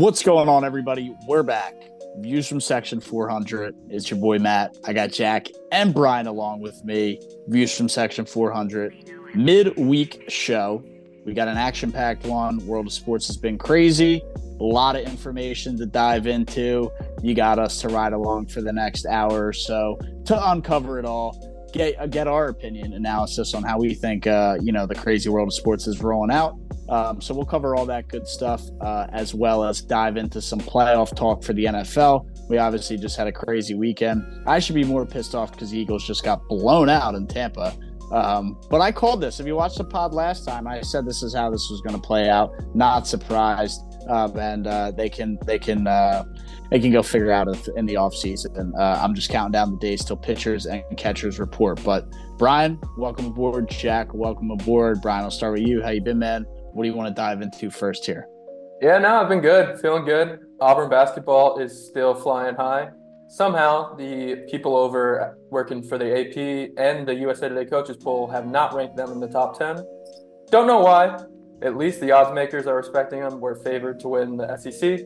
What's going on, everybody? We're back. Views from Section 400. It's your boy Matt. I got Jack and Brian along with me. Views from Section 400. Mid-week show. We got an action-packed one. World of sports has been crazy. A lot of information to dive into. You got us to ride along for the next hour or so to uncover it all. Get get our opinion analysis on how we think uh, you know the crazy world of sports is rolling out um, so we'll cover all that good stuff uh, as well as dive into some playoff talk for the NFL. We obviously just had a crazy weekend. I should be more pissed off because the Eagles just got blown out in Tampa. Um, but I called this. If you watched the pod last time, I said this is how this was going to play out. Not surprised. Um, and uh, they can they can uh, they can go figure out in the offseason. Uh, I'm just counting down the days till pitchers and catchers report. But Brian, welcome aboard. Jack, welcome aboard. Brian, I'll start with you. How you been, man? What do you want to dive into first here? Yeah, no, I've been good, feeling good. Auburn basketball is still flying high. Somehow, the people over working for the AP and the USA Today coaches poll have not ranked them in the top 10. Don't know why. At least the odds makers are respecting them. We're favored to win the SEC.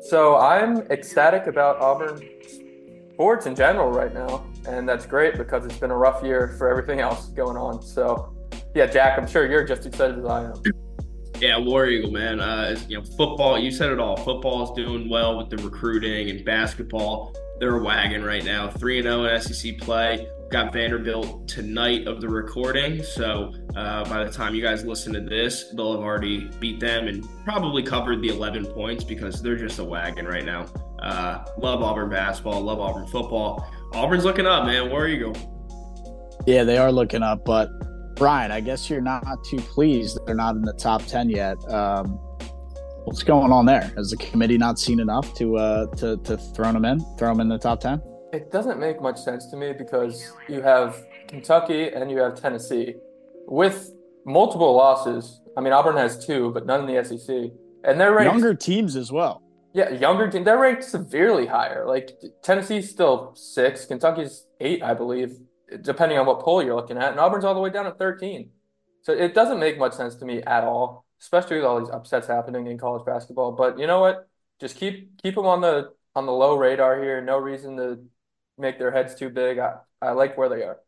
So I'm ecstatic about Auburn sports in general right now. And that's great because it's been a rough year for everything else going on. So, yeah, Jack, I'm sure you're just excited as I am. Yeah, War Eagle, man. Uh, you know, football. You said it all. Football is doing well with the recruiting and basketball. They're a wagon right now. Three and zero oh in SEC play. Got Vanderbilt tonight of the recording. So uh, by the time you guys listen to this, they'll have already beat them and probably covered the 11 points because they're just a wagon right now. Uh, love Auburn basketball. Love Auburn football. Auburn's looking up, man. Where are you going? Yeah, they are looking up, but Brian, I guess you're not too pleased they're not in the top ten yet. Um, what's going on there? Has the committee not seen enough to uh, to to throw them in, throw them in the top ten? It doesn't make much sense to me because you have Kentucky and you have Tennessee with multiple losses. I mean, Auburn has two, but none in the SEC, and they're ranked younger teams as well. Yeah, younger team. They're ranked severely higher. Like Tennessee's still six, Kentucky's eight, I believe depending on what poll you're looking at. And Auburn's all the way down at 13. So it doesn't make much sense to me at all, especially with all these upsets happening in college basketball. But you know what? Just keep keep them on the on the low radar here. No reason to make their heads too big. I, I like where they are.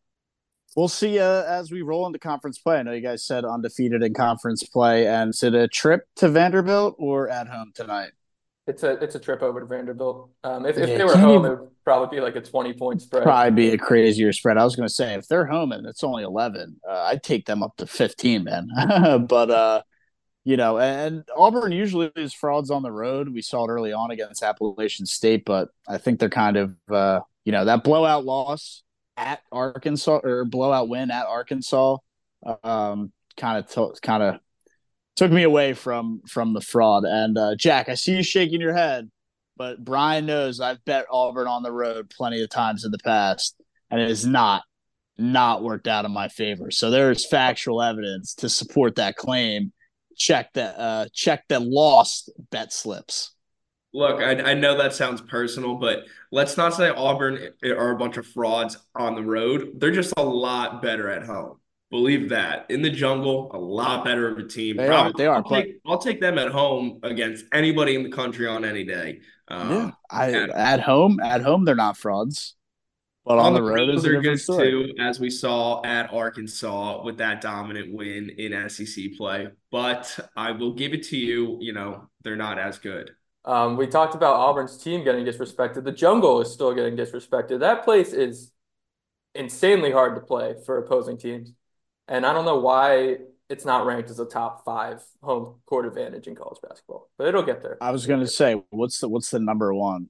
We'll see uh, as we roll into conference play. I know you guys said undefeated in conference play. And is it a trip to Vanderbilt or at home tonight? It's a it's a trip over to Vanderbilt. Um, if, if they were home, even, it would probably be like a twenty point spread. Probably be a crazier spread. I was going to say if they're home and it's only eleven, uh, I'd take them up to fifteen, man. but uh, you know, and Auburn usually is frauds on the road. We saw it early on against Appalachian State, but I think they're kind of uh, you know that blowout loss at Arkansas or blowout win at Arkansas, um, kind of kind of took me away from from the fraud. And uh, Jack, I see you shaking your head, but Brian knows I've bet Auburn on the road plenty of times in the past, and it has not not worked out in my favor. So there is factual evidence to support that claim. Check that uh, check the lost bet slips. Look, I, I know that sounds personal, but let's not say Auburn are a bunch of frauds on the road. They're just a lot better at home. Believe that in the jungle, a lot better of a team. They Probably, are. They are. I'll take, I'll take, them at home against anybody in the country on any day. Um, yeah, I, at, at, home, at home, they're not frauds, but on, on the, road, road they're good too, as we saw at Arkansas with that dominant win in SEC play. But I will give it to you. You know, they're not as good. Um, we talked about Auburn's team getting disrespected. The jungle is still getting disrespected. That place is insanely hard to play for opposing teams. And I don't know why it's not ranked as a top five home court advantage in college basketball, but it'll get there. I was going to say, what's the what's the number one,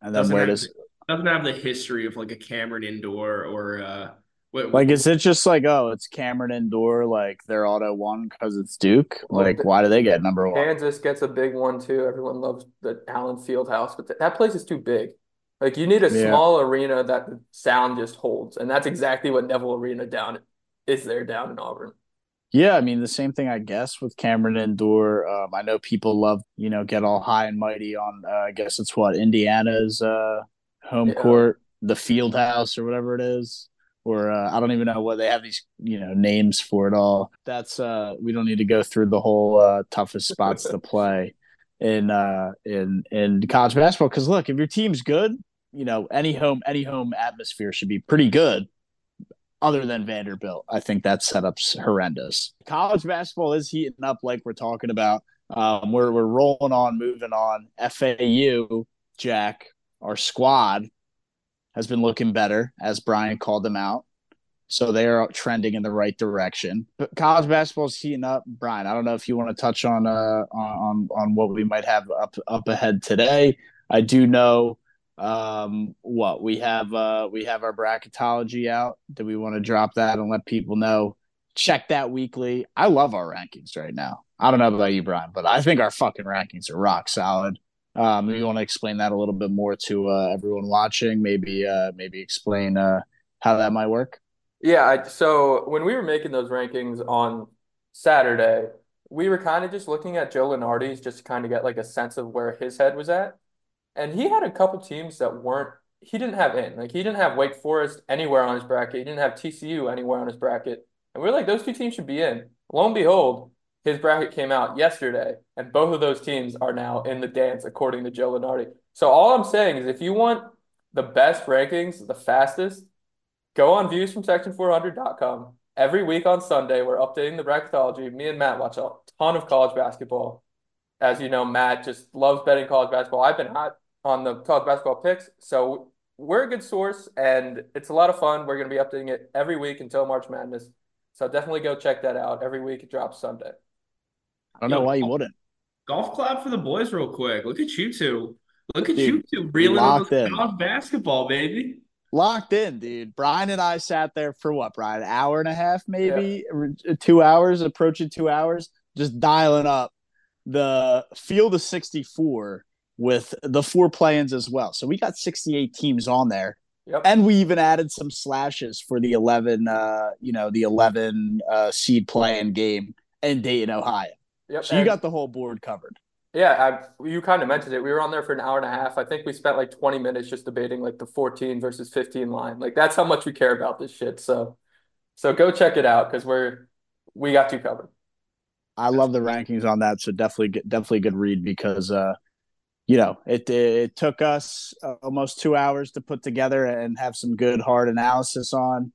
and then doesn't where does doesn't have the history of like a Cameron Indoor or uh, what, like is it just like oh it's Cameron Indoor like they're auto one because it's Duke like why do they get number one? Kansas gets a big one too. Everyone loves the Allen Fieldhouse, but th- that place is too big. Like you need a yeah. small arena that the sound just holds, and that's exactly what Neville Arena down is there down in Auburn. Yeah, I mean the same thing I guess with Cameron Indoor. Um, I know people love you know get all high and mighty on. Uh, I guess it's what Indiana's uh, home yeah. court, the Field House or whatever it is, or uh, I don't even know what they have these you know names for it all. That's uh, we don't need to go through the whole uh, toughest spots to play in uh, in in college basketball. Because look, if your team's good, you know any home any home atmosphere should be pretty good. Other than Vanderbilt, I think that setup's horrendous. College basketball is heating up, like we're talking about. Um, we're we're rolling on, moving on. FAU, Jack, our squad has been looking better, as Brian called them out. So they're trending in the right direction. But college basketball is heating up. Brian, I don't know if you want to touch on uh on on what we might have up up ahead today. I do know um what we have uh we have our bracketology out. Do we want to drop that and let people know? Check that weekly. I love our rankings right now. I don't know about you, Brian, but I think our fucking rankings are rock solid. Um, you want to explain that a little bit more to uh, everyone watching? Maybe uh, maybe explain uh, how that might work. Yeah, I, so when we were making those rankings on Saturday, we were kind of just looking at Joe Lunardi's just to kind of get like a sense of where his head was at. And he had a couple teams that weren't he didn't have in. Like he didn't have Wake Forest anywhere on his bracket. He didn't have TCU anywhere on his bracket. And we are like, those two teams should be in. Lo and behold, his bracket came out yesterday, and both of those teams are now in the dance according to Joe Lunardi. So all I'm saying is if you want the best rankings, the fastest, Go on viewsfromsection400.com. Every week on Sunday, we're updating the bracketology. Me and Matt watch a ton of college basketball. As you know, Matt just loves betting college basketball. I've been hot on the college basketball picks. So we're a good source and it's a lot of fun. We're going to be updating it every week until March Madness. So definitely go check that out. Every week it drops Sunday. I don't know why you wouldn't. Golf clap for the boys, real quick. Look at you two. Look at Dude, you two reeling in basketball, baby locked in, dude. Brian and I sat there for what, Brian? An hour and a half, maybe yeah. two hours, approaching two hours, just dialing up the field of 64 with the four play-ins as well. So we got 68 teams on there. Yep. And we even added some slashes for the 11, uh, you know, the 11 uh, seed play-in game in Dayton, Ohio. Yep. So you got the whole board covered. Yeah, I, you kind of mentioned it. We were on there for an hour and a half. I think we spent like 20 minutes just debating like the 14 versus 15 line. Like that's how much we care about this shit. So, so go check it out because we're we got you covered. I love the rankings on that. So definitely, definitely a good read because, uh, you know, it it took us almost two hours to put together and have some good hard analysis on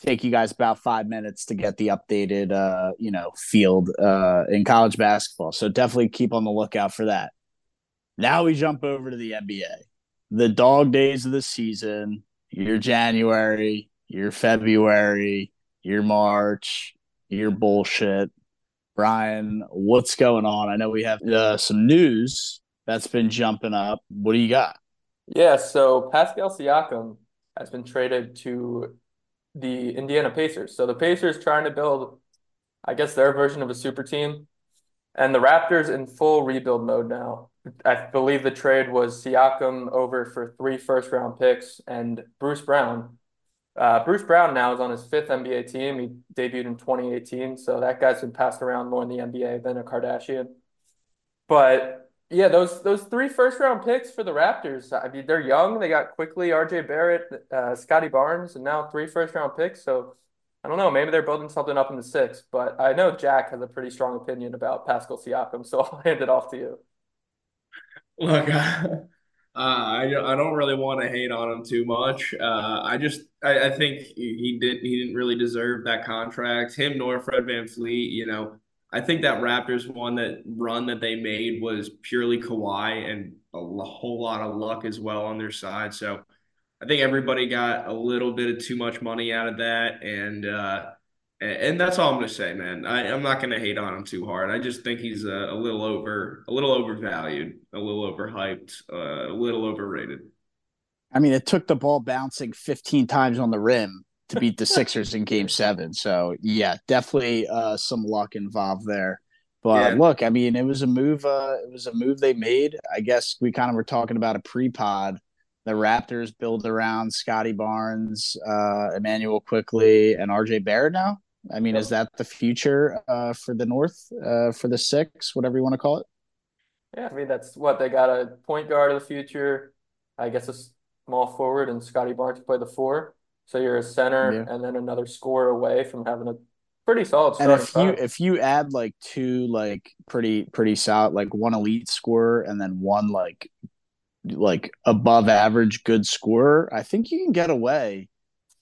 take you guys about five minutes to get the updated uh you know field uh in college basketball. So definitely keep on the lookout for that. Now we jump over to the nba the dog days of the season your january your february your march your bullshit. Brian what's going on? I know we have uh, some news that's been jumping up. What do you got? Yeah so pascal siakam has been traded to the Indiana Pacers. So the Pacers trying to build, I guess, their version of a super team, and the Raptors in full rebuild mode now. I believe the trade was Siakam over for three first round picks and Bruce Brown. Uh, Bruce Brown now is on his fifth NBA team. He debuted in 2018, so that guy's been passed around more in the NBA than a Kardashian. But yeah, those those three first round picks for the Raptors. I mean, they're young. They got Quickley R.J. Barrett, uh, Scottie Barnes, and now three first round picks. So I don't know. Maybe they're building something up in the six. But I know Jack has a pretty strong opinion about Pascal Siakam, so I'll hand it off to you. Look, uh, I I don't really want to hate on him too much. Uh, I just I, I think he did he didn't really deserve that contract. Him nor Fred VanVleet. You know I think that Raptors one that run that they made was purely Kawhi and a whole lot of luck as well on their side. So I think everybody got a little bit of too much money out of that, and uh, and that's all I'm gonna say, man. I, am not gonna hate on him too hard. I just think he's a, a little over, a little overvalued, a little overhyped, uh, a little overrated. I mean, it took the ball bouncing 15 times on the rim to beat the Sixers in game seven. So yeah, definitely uh, some luck involved there. But yeah. look, I mean, it was a move. Uh, it was a move they made. I guess we kind of were talking about a pre-pod. The Raptors build around Scottie Barnes, uh, Immanuel Quickley, and RJ Barrett now. I mean, is that the future uh, for the North, uh, for the six, whatever you want to call it? Yeah, I mean that's what they got a point guard of the future. I guess a small forward and Scottie Barnes to play the four. So you're a center yeah. and then another score away from having a pretty solid. And if you five. if you add like two like pretty pretty solid like one elite scorer and then one like like above average good scorer, I think you can get away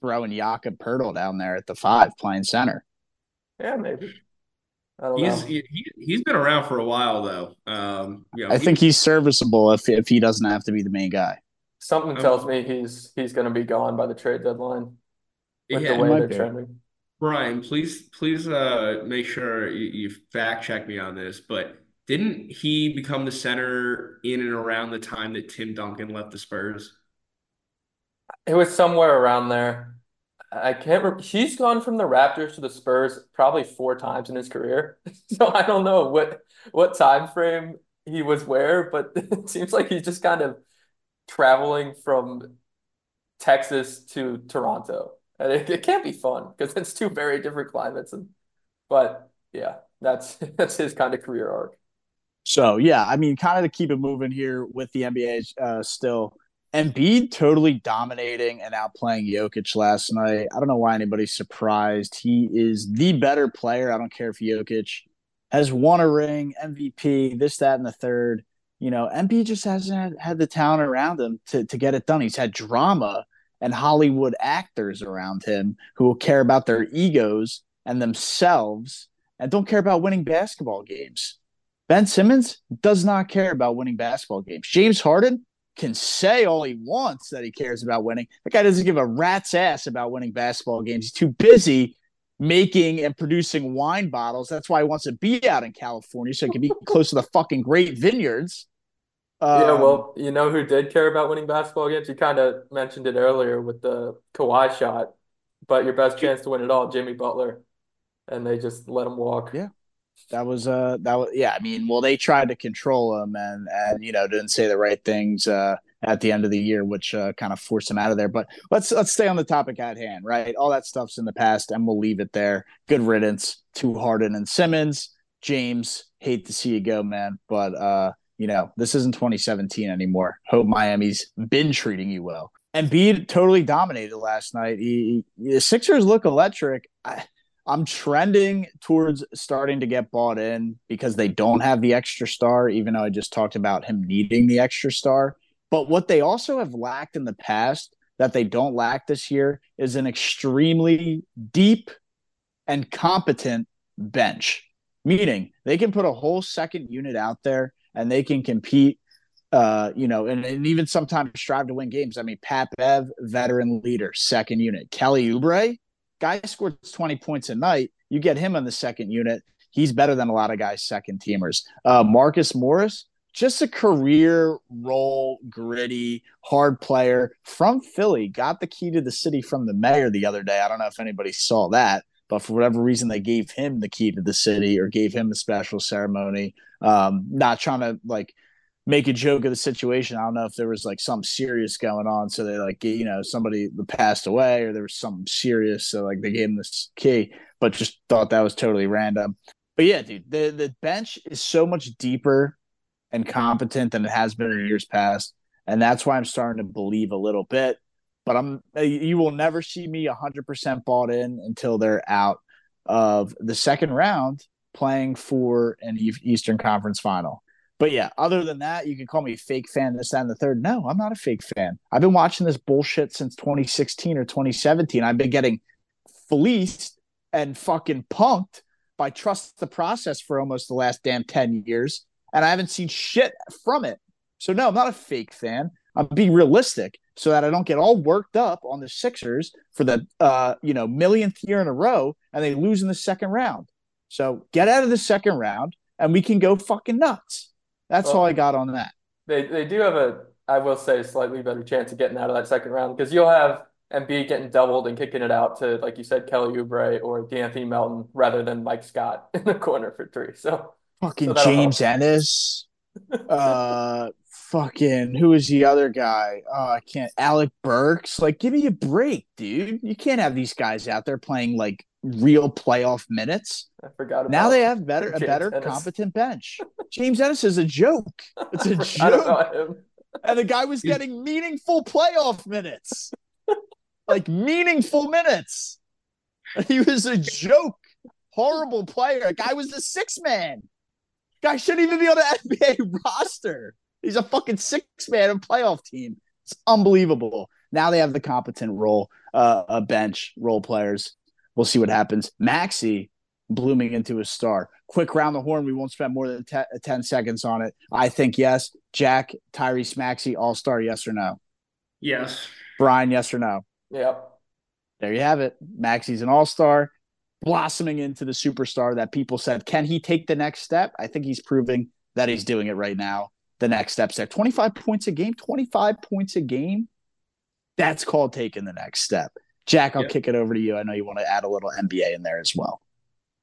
throwing Jakob Poeltl down there at the five playing center. yeah, maybe. He's he, he's been around for a while though. Um, you know, I he- think he's serviceable if if he doesn't have to be the main guy. Something I'm- tells me he's he's going to be gone by the trade deadline with yeah, the way they're trending. Brian, please, please, uh, make sure you, you fact check me on this. But didn't he become the center in and around the time that Tim Duncan left the Spurs? It was somewhere around there. I can't remember. He's gone from the Raptors to the Spurs probably four times in his career. So I don't know what what time frame he was where, but it seems like he's just kind of traveling from Texas to Toronto. And it, it can't be fun because it's two very different climates. And but yeah, that's that's his kind of career arc. So yeah, I mean, kind of to keep it moving here with the NBA uh, still. Embiid totally dominating and outplaying Jokic last night. I don't know why anybody's surprised. He is the better player. I don't care if Jokic has won a ring, MVP, this, that, and the third. You know, Embiid just hasn't had, had the talent around him to, to get it done. He's had drama and Hollywood actors around him who will care about their egos and themselves and don't care about winning basketball games. Ben Simmons does not care about winning basketball games. James Harden can say all he wants that he cares about winning. That guy doesn't give a rat's ass about winning basketball games. He's too busy making and producing wine bottles. That's why he wants to be out in California so he can be close to the fucking great vineyards. Yeah, Um, well, you know who did care about winning basketball games? You kind of mentioned it earlier with the Kawhi shot, but your best chance to win it all, Jimmy Butler, and they just let him walk. Yeah. that was uh that was yeah. I mean, well, they tried to control him and and you know didn't say the right things uh at the end of the year, which uh, kind of forced him out of there. But let's let's stay on the topic at hand, right? All that stuff's in the past, and we'll leave it there. Good riddance to Harden and Simmons. James, hate to see you go, man, but uh, you know this isn't 2017 anymore. Hope Miami's been treating you well. And Embiid totally dominated last night. He, he- the Sixers look electric. I, I'm trending towards starting to get bought in because they don't have the extra star, even though I just talked about him needing the extra star. But what they also have lacked in the past that they don't lack this year is an extremely deep and competent bench, meaning they can put a whole second unit out there and they can compete. Uh, you know, and, and even sometimes strive to win games. I mean, Pat Bev, veteran leader, second unit. Kelly Oubre, guy scored 20 points a night. You get him on the second unit. He's better than a lot of guys' second teamers. Uh, Marcus Morris, just a career role, gritty, hard player from Philly. Got the key to the city from the mayor the other day. I don't know if anybody saw that, but for whatever reason, they gave him the key to the city or gave him a special ceremony. Um, not trying to like make a joke of the situation. I don't know if there was like something serious going on. So they like, you know, somebody passed away or there was something serious. So like they gave him this key, but just thought that was totally random. But yeah, dude, the, the bench is so much deeper and competent than it has been in years past. And that's why I'm starting to believe a little bit. But I'm you will never see me 100% bought in until they're out of the second round playing for an Eastern Conference final. But yeah, other than that, you can call me a fake fan, this, that, and the third. No, I'm not a fake fan. I've been watching this bullshit since 2016 or 2017. I've been getting fleeced and fucking punked by Trust the Process for almost the last damn 10 years. And I haven't seen shit from it. So no, I'm not a fake fan. I'm being realistic so that I don't get all worked up on the Sixers for the uh, you know, millionth year in a row and they lose in the second round. So get out of the second round and we can go fucking nuts. That's Well, all I got on that. They they do have a, I will say, slightly better chance of getting out of that second round because you'll have Embiid getting doubled and kicking it out to, like you said, Kelly Oubre or D'Anthony Melton rather than Mike Scott in the corner for three. So Fucking James Ennis. Uh fucking who is the other guy? Oh, I can't Alec Burks. Like, give me a break, dude. You can't have these guys out there playing like real playoff minutes. I forgot about Now they have better a better Ennis. competent bench. James Ennis is a joke. It's a joke. And the guy was getting meaningful playoff minutes. like meaningful minutes. He was a joke. Horrible player. Guy was the six man. Guy shouldn't even be on the NBA roster. He's a fucking six man of playoff team. It's unbelievable. Now they have the competent role, uh, a bench role players. We'll see what happens. Maxey blooming into a star. Quick round the horn. We won't spend more than 10 seconds on it. I think yes. Jack, Tyrese Maxey, all star, yes or no? Yes. Brian, yes or no? Yep. There you have it. Maxey's an all star, blossoming into the superstar that people said, can he take the next step? I think he's proving that he's doing it right now. The next step's there. 25 points a game, 25 points a game. That's called taking the next step. Jack, I'll yeah. kick it over to you. I know you want to add a little NBA in there as well.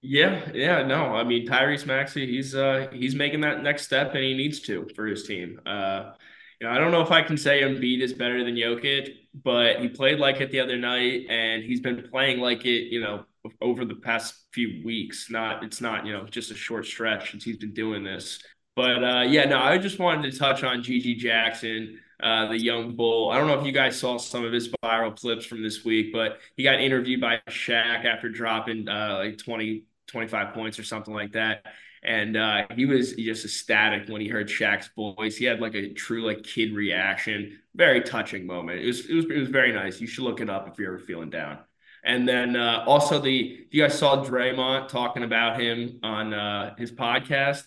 Yeah, yeah, no. I mean, Tyrese Maxey, he's uh he's making that next step and he needs to for his team. Uh you know, I don't know if I can say Embiid is better than Jokic, but he played like it the other night and he's been playing like it, you know, over the past few weeks. Not it's not, you know, just a short stretch since he's been doing this. But uh yeah, no, I just wanted to touch on GG Jackson. Uh, the young bull. I don't know if you guys saw some of his viral clips from this week, but he got interviewed by Shaq after dropping uh, like 20, 25 points or something like that. And uh, he was just ecstatic when he heard Shaq's voice. He had like a true like kid reaction. Very touching moment. It was it was it was very nice. You should look it up if you're ever feeling down. And then uh, also the you guys saw Draymond talking about him on uh, his podcast.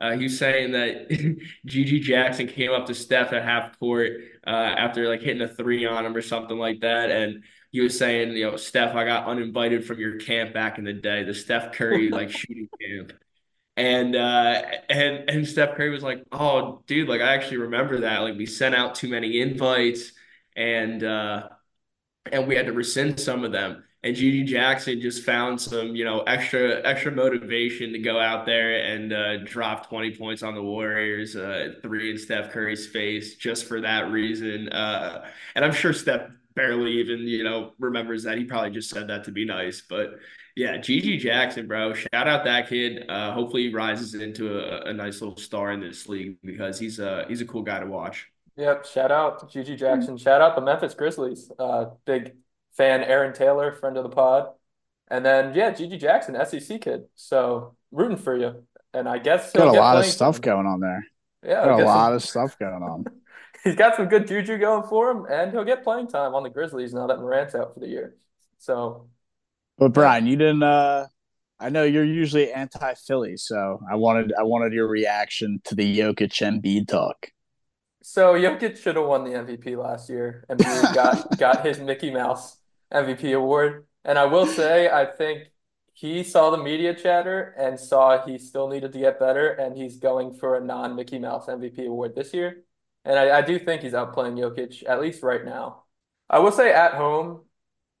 Uh, he was saying that GG Jackson came up to Steph at half court uh, after like hitting a three on him or something like that, and he was saying, you know, Steph, I got uninvited from your camp back in the day, the Steph Curry like shooting camp. And uh and and Steph Curry was like, Oh, dude, like I actually remember that. Like we sent out too many invites and uh and we had to rescind some of them. And GG Jackson just found some, you know, extra extra motivation to go out there and uh, drop 20 points on the Warriors, uh, three in Steph Curry's face, just for that reason. Uh, and I'm sure Steph barely even you know remembers that he probably just said that to be nice but yeah gg jackson bro shout out that kid uh hopefully he rises into a, a nice little star in this league because he's a he's a cool guy to watch yep shout out gg jackson. Shout out the memphis grizzlies. Uh big fan aaron taylor friend of the pod. And then yeah gg jackson sec kid. So rooting for you. And i guess got a lot of stuff going on there. Yeah got a lot of stuff going on. He's got some good juju going for him, and he'll get playing time on the Grizzlies now that Morant's out for the year. So, but Brian, you didn't. uh I know you're usually anti-Philly, so I wanted I wanted your reaction to the Jokic Embiid talk. So Jokic should have won the MVP last year. and got got his Mickey Mouse MVP award, and I will say I think he saw the media chatter and saw he still needed to get better, and he's going for a non Mickey Mouse MVP award this year. And I, I do think he's outplaying Jokic, at least right now. I will say at home,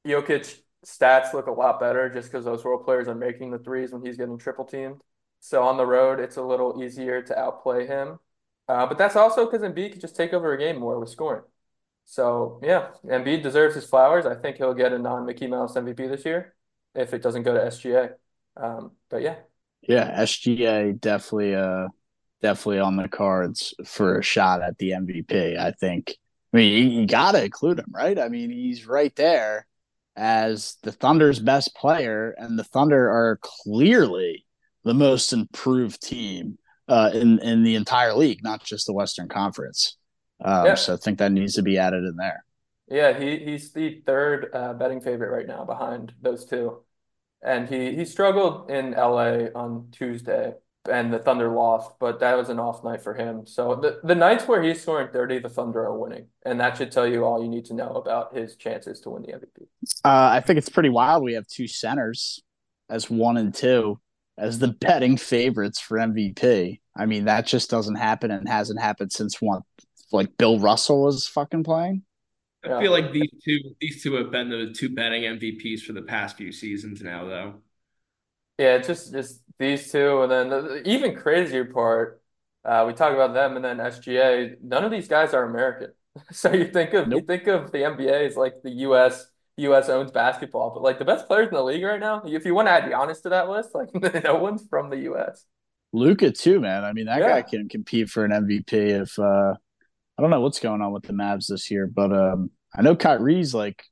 Jokic stats look a lot better just because those role players are making the threes when he's getting triple teamed. So on the road, it's a little easier to outplay him. Uh, but that's also because Embiid can just take over a game more with scoring. So yeah, Embiid deserves his flowers. I think he'll get a non Mickey Mouse MVP this year if it doesn't go to SGA. Um, but yeah. Yeah, SGA definitely uh definitely on the cards for a shot at the MVP. I think. I mean, you, you got to include him, right? I mean, he's right there as the Thunder's best player, and the Thunder are clearly the most improved team uh, in in the entire league, not just the Western Conference. Um, yeah. So I think that needs to be added in there. Yeah, he he's the third uh, betting favorite right now behind those two, and he he struggled in LA on Tuesday and the Thunder lost, but that was an off night for him. So the, the nights where he's scoring 30, the Thunder are winning. And that should tell you all you need to know about his chances to win the MVP. Uh, I think it's pretty wild. We have two centers as one and two as the betting favorites for MVP. I mean, that just doesn't happen and hasn't happened since one like Bill Russell was fucking playing. I yeah. feel like these two these two have been the two betting MVPs for the past few seasons now though. Yeah, just just these two, and then the even crazier part, uh, we talk about them, and then SGA. None of these guys are American, so you think of nope. you think of the NBA as like the U.S. U.S. owns basketball, but like the best players in the league right now, if you want to add Giannis to that list, like no one's from the U.S. Luka too, man. I mean, that yeah. guy can compete for an MVP. If uh, I don't know what's going on with the Mavs this year, but um, I know Kyrie's like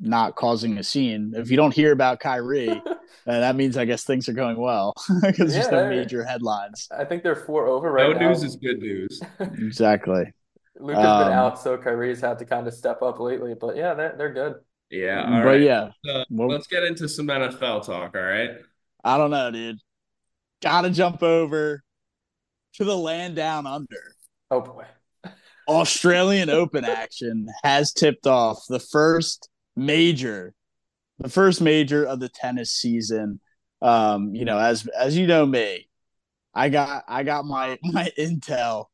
not causing a scene. If you don't hear about Kyrie, uh, that means I guess things are going well because Yeah, there's no major headlines. I think they're four over right No now. news is good news. Exactly. Luka's Um, been out, so Kyrie's had to kind of step up lately. But yeah, they're they're good. Yeah. All but right. yeah, Uh, Well- let's get into some NFL talk. All right. I don't know, dude. Gotta jump over to the land down under. Oh boy. Australian Open action has tipped off the first major, the first major of the tennis season. Um, you know, as as you know me, I got I got my my intel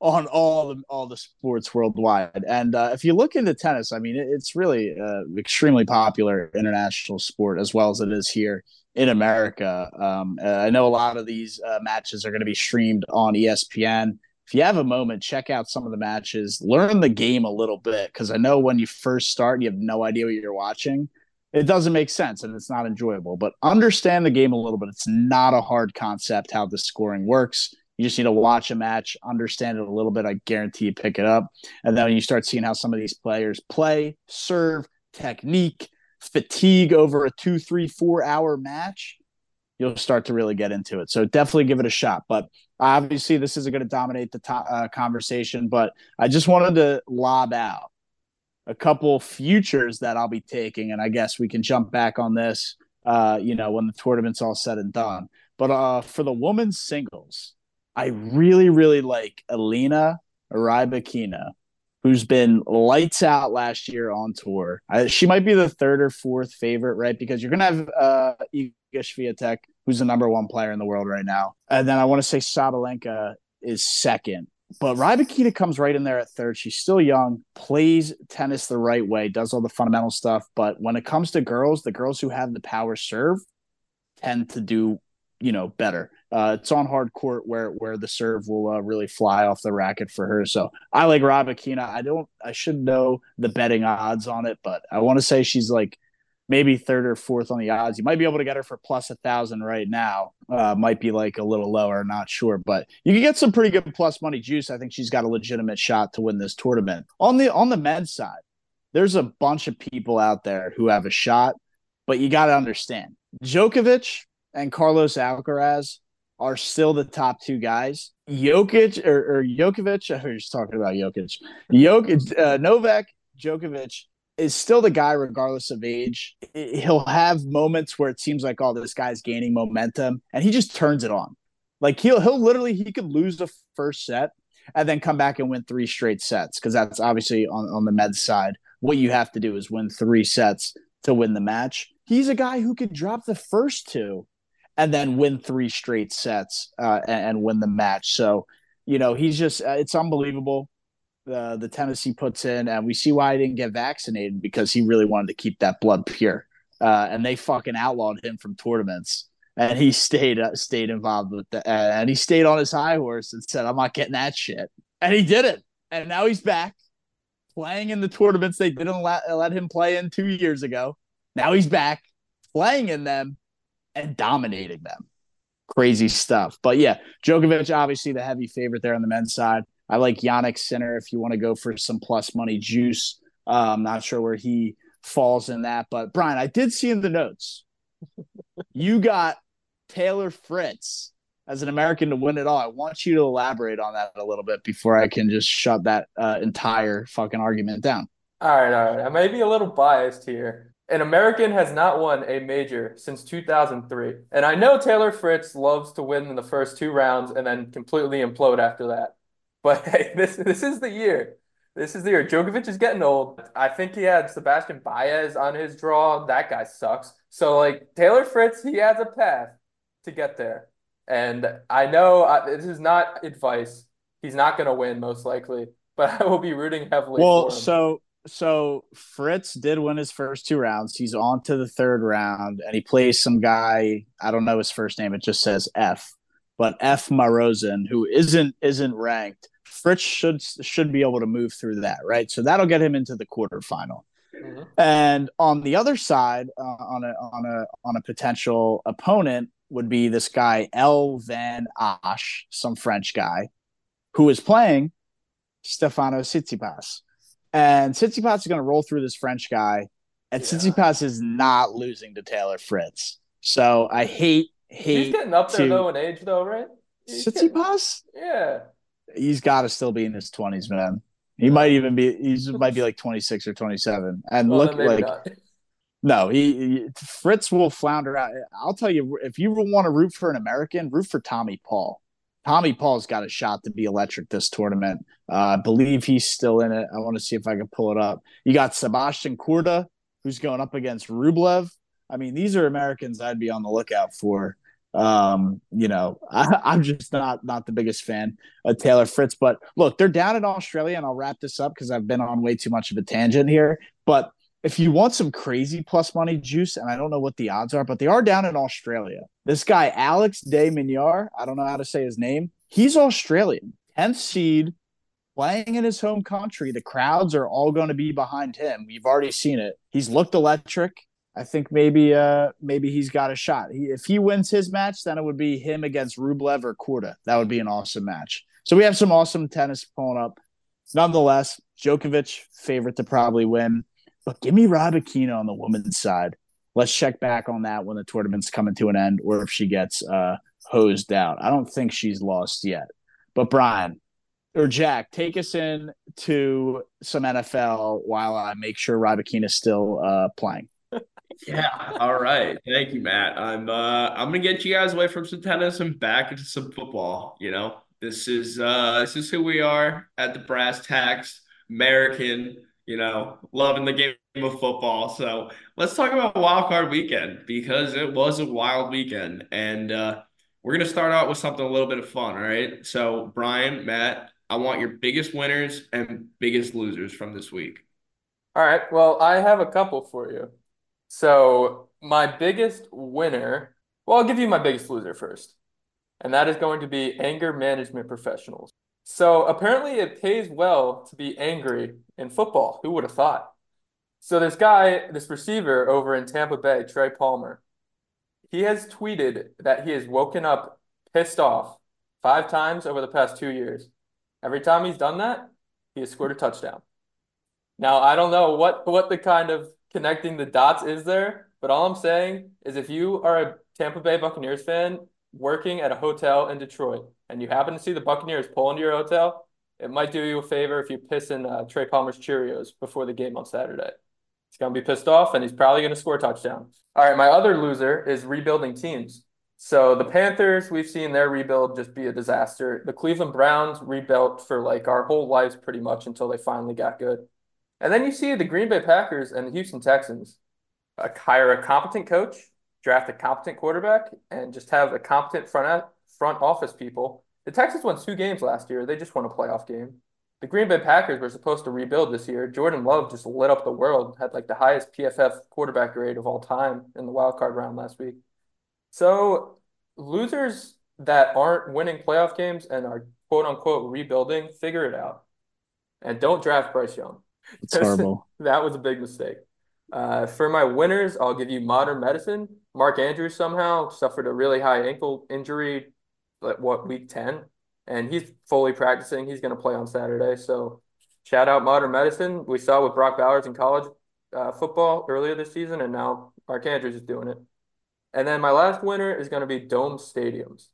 on all the all the sports worldwide. And uh, if you look into tennis, I mean, it, it's really uh, extremely popular international sport as well as it is here in America. Um, uh, I know a lot of these uh, matches are going to be streamed on ESPN if you have a moment, check out some of the matches, learn the game a little bit because I know when you first start, you have no idea what you're watching. It doesn't make sense and it's not enjoyable, but understand the game a little bit. It's not a hard concept how the scoring works. You just need to watch a match, understand it a little bit. I guarantee you pick it up. And then when you start seeing how some of these players play, serve, technique, fatigue over a two, three, four hour match, you'll start to really get into it. So definitely give it a shot. But obviously this isn't going to dominate the to- uh, conversation but i just wanted to lob out a couple futures that i'll be taking and i guess we can jump back on this uh, you know when the tournament's all said and done but uh, for the women's singles i really really like alina rybakina who's been lights out last year on tour I, she might be the third or fourth favorite right because you're going to have uh, Iga Swiatek, who's the number one player in the world right now. And then I want to say Sabalenka is second. But Rybakina comes right in there at third. She's still young, plays tennis the right way, does all the fundamental stuff. But when it comes to girls, the girls who have the power serve tend to do, you know, better. Uh, it's on hard court where where the serve will uh, really fly off the racket for her. So I like Rybakina. I don't. I should know the betting odds on it, but I want to say she's like maybe third or fourth on the odds. You might be able to get her for plus a thousand right now. Uh, might be like a little lower, not sure, but you can get some pretty good plus money juice. I think she's got a legitimate shot to win this tournament. On the on the men's side, there's a bunch of people out there who have a shot, but you got to understand, Djokovic and Carlos Alcaraz are still the top two guys. Jokic or, or Djokovic, I just talking about Jokic. Jokic, uh, Novak Djokovic is still the guy regardless of age. He'll have moments where it seems like oh this guy's gaining momentum and he just turns it on. Like he'll he'll literally he could lose the first set and then come back and win three straight sets because that's obviously on on the Meds side what you have to do is win three sets to win the match. He's a guy who could drop the first two and then win three straight sets uh, and, and win the match. So, you know, he's just uh, it's unbelievable the the tennis he puts in, and we see why he didn't get vaccinated because he really wanted to keep that blood pure. Uh, and they fucking outlawed him from tournaments, and he stayed uh, stayed involved with the, uh, and he stayed on his high horse and said, "I'm not getting that shit," and he did it, and now he's back playing in the tournaments they didn't let, let him play in two years ago. Now he's back playing in them and dominating them. Crazy stuff. But yeah, Djokovic, obviously the heavy favorite there on the men's side. I like Jannik Sinner if you want to go for some plus money juice. Uh, I'm not sure where he falls in that. But Brian, I did see in the notes you got Taylor Fritz as an American to win it all. I want you to elaborate on that a little bit before I can just shut that uh, entire fucking argument down. All right, all right. I may be a little biased here. An American has not won a major since 2003. And I know Taylor Fritz loves to win in the first two rounds and then completely implode after that. But hey, this this is the year. This is the year. Djokovic is getting old. I think he had Sebastian Baez on his draw. That guy sucks. So like Taylor Fritz, he has a path to get there. And I know I, this is not advice. He's not going to win most likely, but I will be rooting heavily Well, for him. so so Fritz did win his first two rounds. He's on to the third round, and he plays some guy. I don't know his first name. It just says F, but F Marozsan, who isn't isn't ranked. Fritz should should be able to move through that, right? So that'll get him into the quarterfinal. Mhm. And on the other side, uh, on a on a on a potential opponent would be this guy L Van Assche, some French guy, who is playing Stefanos Tsitsipas. And Tsitsipas is going to roll through this French guy, and yeah. Tsitsipas is not losing to Taylor Fritz. So I hate hate. He's getting up there to... though in age, though, right? Tsitsipas? Yeah. He's got to still be in his twenties, man. He might even be. He might be like twenty six or twenty seven, and well, look like. Not. No, he, he, Fritz will flounder out. I'll tell you, if you want to root for an American, root for Tommy Paul. Tommy Paul's got a shot to be electric this tournament. Uh, I believe he's still in it. I want to see if I can pull it up. You got Sebastian Korda, who's going up against Rublev. I mean, these are Americans I'd be on the lookout for. Um, you know, I, am just not not the biggest fan of Taylor Fritz. But look, they're down in Australia, and I'll wrap this up because I've been on way too much of a tangent here. But if you want some crazy plus money juice, and I don't know what the odds are, but they are down in Australia. This guy, Alex de Minaur, I don't know how to say his name. He's Australian, 10th seed, playing in his home country. The crowds are all going to be behind him. We've already seen it. He's looked electric. I think maybe uh maybe he's got a shot. He, if he wins his match, then it would be him against Rublev or Korda. That would be an awesome match. So we have some awesome tennis pulling up. Nonetheless, Djokovic favorite to probably win. But give me Rybakina on the women's side. Let's check back on that when the tournament's coming to an end, or if she gets uh, hosed out. I don't think she's lost yet. But Brian or Jack, take us in to some NFL while I make sure Rybakina is still uh, playing. Yeah. All right. Thank you, Matt. I'm uh I'm gonna get you guys away from some tennis and back into some football. You know, this is uh this is who we are at the brass tacks, American you know, loving the game of football. So let's talk about wild card weekend because it was a wild weekend. And uh, we're to start out with something a little bit of fun. All right. So, Brian, Matt, I want your biggest winners and biggest losers from this week. All right. Well, I have a couple for you. So, my biggest winner, well, I'll give you my biggest loser first. And that is going to be anger management professionals. So apparently it pays well to be angry in football. Who would have thought? So this guy, this receiver over in Tampa Bay, Trey Palmer, he has tweeted that he has woken up pissed off five times over the past two years. Every time he's done that, he has scored a touchdown. Now I don't know what what the kind of connecting the dots is there, but all I'm saying is if you are a Tampa Bay Buccaneers fan working at a hotel in Detroit and you happen to see the Buccaneers pull into your hotel, it might do you a favor if you piss in uh, Trey Palmer's Cheerios before the game on Saturday. He's going to be pissed off and he's probably going to score a touchdown. All right, my other loser is rebuilding teams. So the Panthers, we've seen their rebuild just be a disaster. The Cleveland Browns rebuilt for like our whole lives pretty much until they finally got good. And then you see the Green Bay Packers and the Houston Texans hire a competent coach, draft a competent quarterback, and just have a competent front front office people. The Texans won two games last year. They just won a playoff game. The Green Bay Packers were supposed to rebuild this year. Jordan Love just lit up the world, had like the highest PFF quarterback grade of all time in the wild card round last week. So losers that aren't winning playoff games and are quote unquote rebuilding, figure it out. And don't draft Bryce Young. It's horrible. that was a big mistake. Uh, for my winners, I'll give you modern medicine. Mark Andrews somehow suffered a really high ankle injury like what week 10 and he's fully practicing. He's going to play on saturday. So shout out modern medicine. We saw with brock bowers in college uh, football earlier this season and now mark andrews is doing it. And then my last winner is going to be dome stadiums.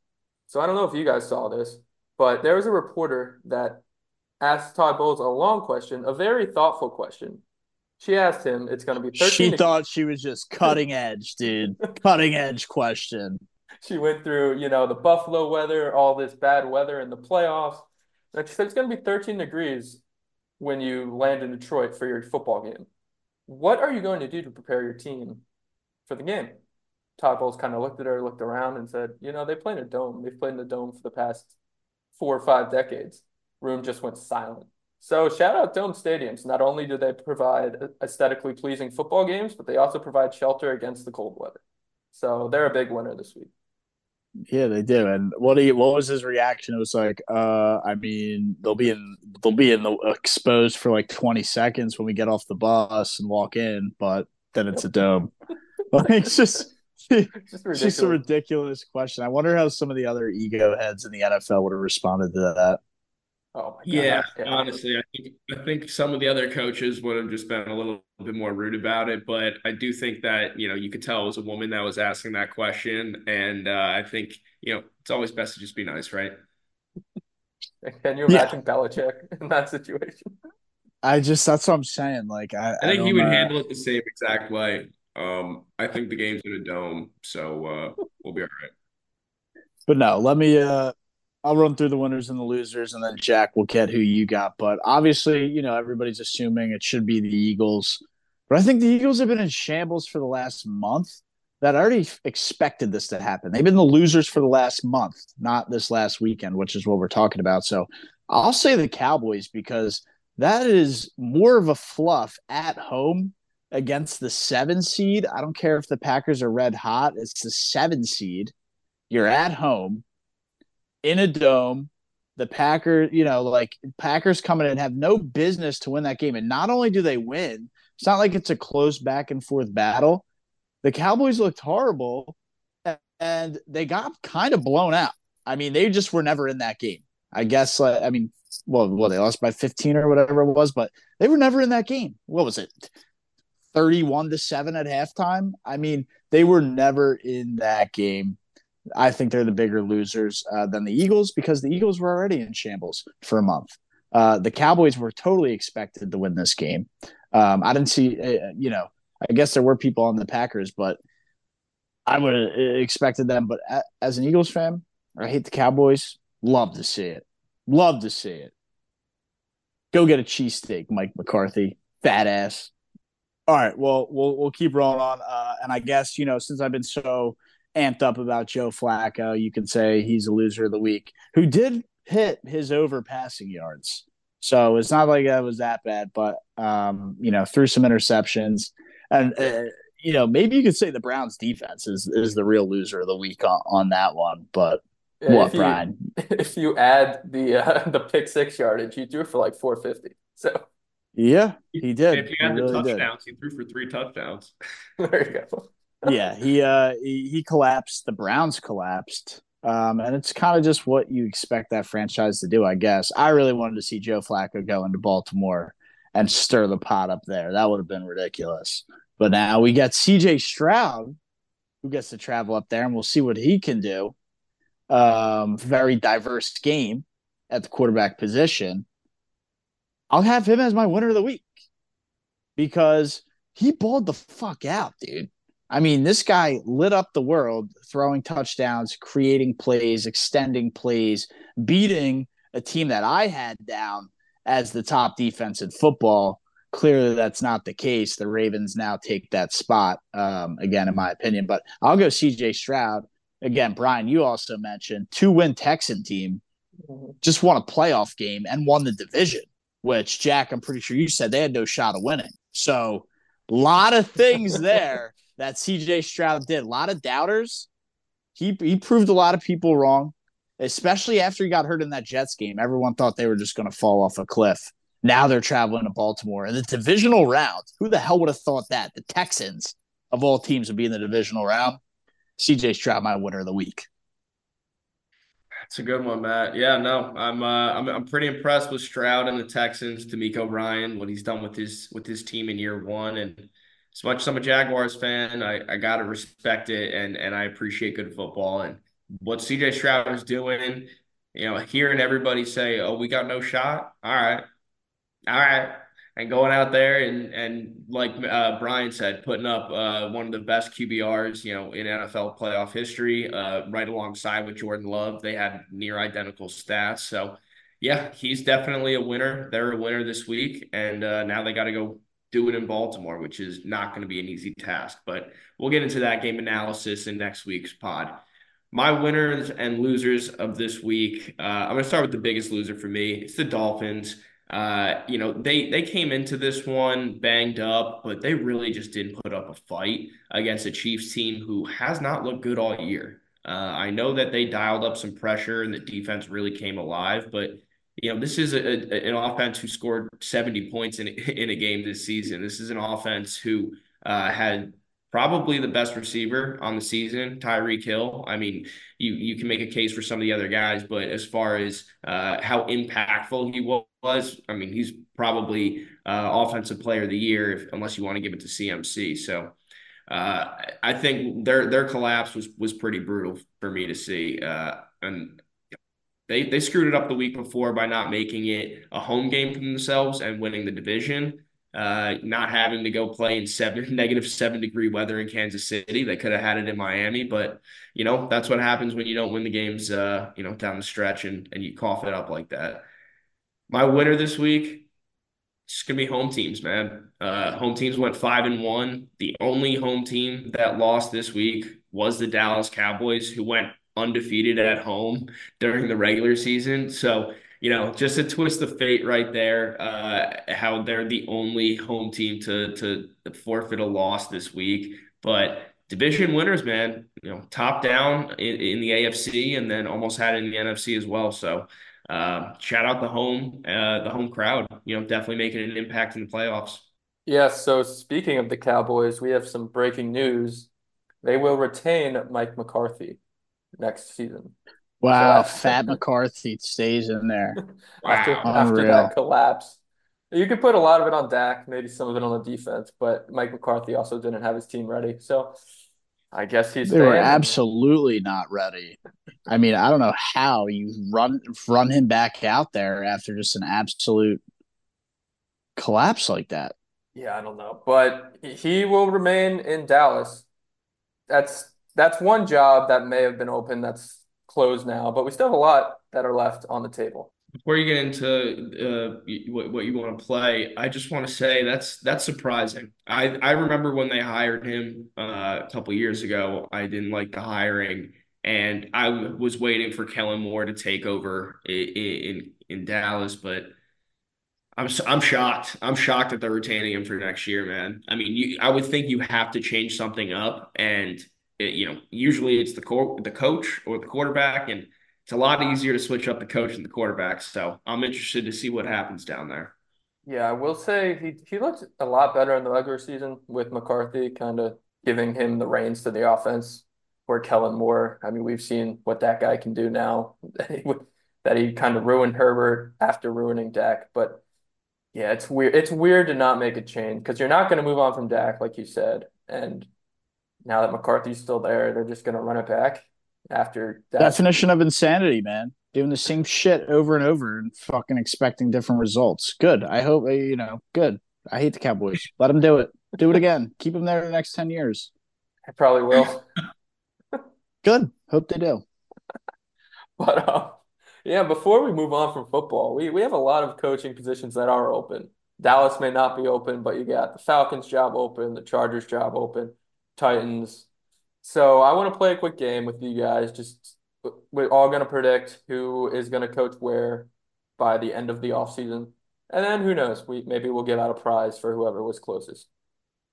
So i don't know if you guys saw this but there was a reporter that asked todd bowles a long question a very thoughtful question she asked him it's going to be 13 she thought she was just cutting edge dude cutting edge question she went through, you know, the Buffalo weather, all this bad weather in the playoffs. And she said it's going to be 13 degrees when you land in Detroit for your football game. What are you going to do to prepare your team for the game? Todd Bowles kind of looked at her, looked around, and said, You know, they play in a dome. They've played in the dome for the past four or five decades. Room just went silent. So shout out dome stadiums. Not only do they provide aesthetically pleasing football games, but they also provide shelter against the cold weather. So they're a big winner this week. Yeah, they do. And what he what was his reaction? It was like, uh, I mean, they'll be in they'll be in the exposed for like twenty seconds when we get off the bus and walk in, but then it's a dome. like it's just it's just, just, a ridiculous question. I wonder how some of the other ego heads in the NFL would have responded to that. Oh my god. Yeah, honestly, I think I think some of the other coaches would have just been a little bit more rude about it, but I do think that you know you could tell it was a woman that was asking that question, and uh, I think you know it's always best to just be nice, right? Can you imagine yeah. Belichick in that situation? I just that's what I'm saying. Like I, I think I he would handle it the same exact way. Um, I think the game's in a dome, so uh, we'll be all right. But no, let me uh I'll run through the winners and the losers, and then Jack will get who you got. But obviously, you know, everybody's assuming it should be the Eagles. But I think the Eagles have been in shambles for the last month. That I already expected this to happen. They've been the losers for the last month, not this last weekend, which is what we're talking about. So I'll say the Cowboys because that is more of a fluff at home against the seven seed. I don't care if the Packers are red hot, it's the seven seed. You're at home in a dome. The Packers, you know, like Packers coming in have no business to win that game. And not only do they win, it's not like it's a close back and forth battle. The Cowboys looked horrible and they got kind of blown out. I mean, they just were never in that game. I guess, uh, I mean, well, well, they lost by 15 or whatever it was, but they were never in that game. What was it? 31 to 7 at halftime. I mean, they were never in that game. I think they're the bigger losers uh, than the Eagles because the Eagles were already in shambles for a month. Uh, the Cowboys were totally expected to win this game. Um, I didn't see, uh, you know, I guess there were people on the Packers, but I would have expected them. But as an Eagles fan, I hate the Cowboys. Love to see it. Love to see it. Go get a cheesesteak, Mike McCarthy. Fat ass. All right. Well, we'll we'll keep rolling on. Uh, and I guess you know, since I've been so amped up about Joe Flacco. You can say he's a loser of the week who did hit his over passing yards. So it's not like that was that bad, but um, you know, threw some interceptions, and uh, you know, maybe you could say the Browns' defense is is the real loser of the week on, on that one. But yeah, what, if you, Brian? If you add the uh, the pick six yardage, he threw for like four fifty. So yeah, he did. If you add the really touchdowns, did. he threw for three touchdowns. there you go yeah, he uh he, he collapsed. The Browns collapsed. Um, and it's kind of just what you expect that franchise to do, I guess. I really wanted to see Joe Flacco go into Baltimore and stir the pot up there. That would have been ridiculous. But now we got CJ Stroud, who gets to travel up there, and we'll see what he can do. Um, very diverse game at the quarterback position. I'll have him as my winner of the week because he balled the fuck out, dude. I mean, this guy lit up the world throwing touchdowns, creating plays, extending plays, beating a team that I had down as the top defense in football. Clearly, that's not the case. The Ravens now take that spot, um, again, in my opinion. But I'll go CJ Stroud. Again, Brian, you also mentioned two win Texan team just won a playoff game and won the division, which, Jack, I'm pretty sure you said they had no shot of winning. So, a lot of things there that CJ Stroud did. A lot of doubters. He he proved a lot of people wrong, especially after he got hurt in that Jets game. Everyone thought they were just going to fall off a cliff. Now they're traveling to Baltimore in the divisional round. Who the hell would have thought that? The Texans of all teams would be in the divisional round. CJ Stroud, my winner of the week. That's a good one, Matt. Yeah, no, I'm uh, I'm I'm pretty impressed with Stroud and the Texans. DeMeco Ryan, what he's done with his with his team in year one, and as much as I'm a Jaguars fan, I, I gotta respect it and and I appreciate good football and what CJ Stroud is doing. You know, hearing everybody say, "Oh, we got no shot." All right, all right, and going out there and and like uh, Brian said, putting up uh, one of the best QBRs you know in NFL playoff history, uh, right alongside with Jordan Love. They had near identical stats, so yeah, he's definitely a winner. They're a winner this week, and uh, now they got to go do it in Baltimore, which is not going to be an easy task. But we'll get into that game analysis in next week's pod. My winners and losers of this week. Uh, I'm going to start with the biggest loser for me. It's the Dolphins. Uh, you know, they they came into this one banged up, but they really just didn't put up a fight against a Chiefs team who has not looked good all year. Uh, I know that they dialed up some pressure and the defense really came alive, but you know, this is a, a, an offense who scored 70 points in, in a game this season. This is an offense who uh, had probably the best receiver on the season, Tyreek Hill. I mean, you you can make a case for some of the other guys, but as far as uh, how impactful he was, I mean, he's probably uh, offensive player of the year, if, unless you want to give it to CMC. So. Uh, I think their their collapse was was pretty brutal for me to see, uh, and they they screwed it up the week before by not making it a home game for themselves and winning the division uh, not having to go play in seven negative seven degree weather in Kansas City. They could have had it in Miami, but you know that's what happens when you don't win the games. Uh, you know down the stretch and and you cough it up like that. My winner this week, it's gonna be home teams, man. Uh, home teams went five and one. The only home team that lost this week was the Dallas Cowboys, who went undefeated at home during the regular season. So you know, just a twist of fate right there. Uh, how they're the only home team to to forfeit a loss this week, but division winners, man. You know, top down in, in the AFC, and then almost had in the NFC as well. So, uh, shout out the home, uh, the home crowd. You know, definitely making an impact in the playoffs. Yeah. So speaking of the Cowboys, we have some breaking news. They will retain Mike McCarthy next season. Wow, so, Fat McCarthy stays in there. after, wow. after that collapse. You could put a lot of it on Dak, maybe some of it on the defense, but Mike McCarthy also didn't have his team ready. So I guess he's they were absolutely not ready. I mean, I don't know how you run run him back out there after just an absolute collapse like that. Yeah, I don't know, but he will remain in Dallas. That's that's one job that may have been open. That's closed now, but we still have a lot that are left on the table. Before you get into uh, what, what you want to play, I just want to say that's that's surprising. I I remember when they hired him uh, a couple years ago. I didn't like the hiring, and I was waiting for Kellen Moore to take over in in, in Dallas, but. I'm I'm shocked. I'm shocked that they're retaining him for next year, man. I mean, you, I would think you have to change something up, and it, you know, usually it's the co- the coach or the quarterback, and it's a lot easier to switch up the coach and the quarterback. So I'm interested to see what happens down there. Yeah, I will say he he looked a lot better in the regular season with McCarthy, kind of giving him the reins to the offense. Where Kellen Moore, I mean, we've seen what that guy can do now. that he kind of ruined Herbert after ruining Dak, but yeah, it's weird. It's weird to not make a change because you're not going to move on from Dak, like you said, and now that McCarthy's still there, they're just going to run it back after that. Definition of insanity, man. Doing the same shit over and over and fucking expecting different results. Good. I hope, uh, you know, good. I hate the Cowboys. Let them do it. Do it again. Keep them there the next 10 years. I probably will. good. Hope they do. but, uh, yeah, before we move on from football, we, we have a lot of coaching positions that are open. Dallas may not be open, but you got the Falcons job open, the Chargers job open. Titans. So I want to play a quick game with you guys. Just we're all going to predict who is going to coach where by the end of the offseason. And then who knows? We maybe we'll give out a prize for whoever was closest.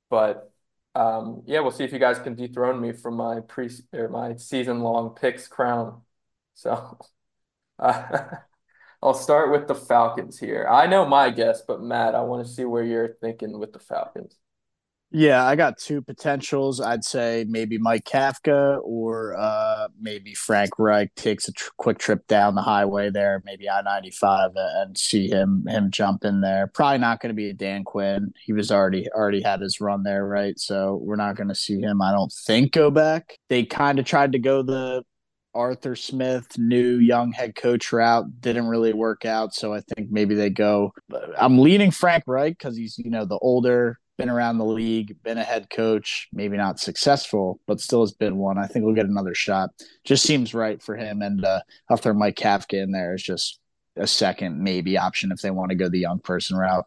But um, yeah, we'll see if you guys can dethrone me from my pre or my season long picks crown. So uh, I'll start with the Falcons here. I know my guess, but Matt, I want to see where you're thinking with the Falcons. Yeah, I got two potentials. I'd say maybe Mike Kafka or uh, maybe Frank Reich takes a tr- quick trip down the highway there, maybe I ninety five, and see him him jump in there. Probably not going to be a Dan Quinn. He was already already had his run there, right? So we're not going to see him. I don't think go back. They kind of tried to go the Arthur Smith, new young head coach route didn't really work out. So I think maybe they go. I'm leaning Frank Reich because he's you know the older been around the league, been a head coach, maybe not successful, but still has been one. I think we'll get another shot. Just seems right for him. And uh, I'll throw Mike Kafka in there as just a second maybe option if they want to go the young person route.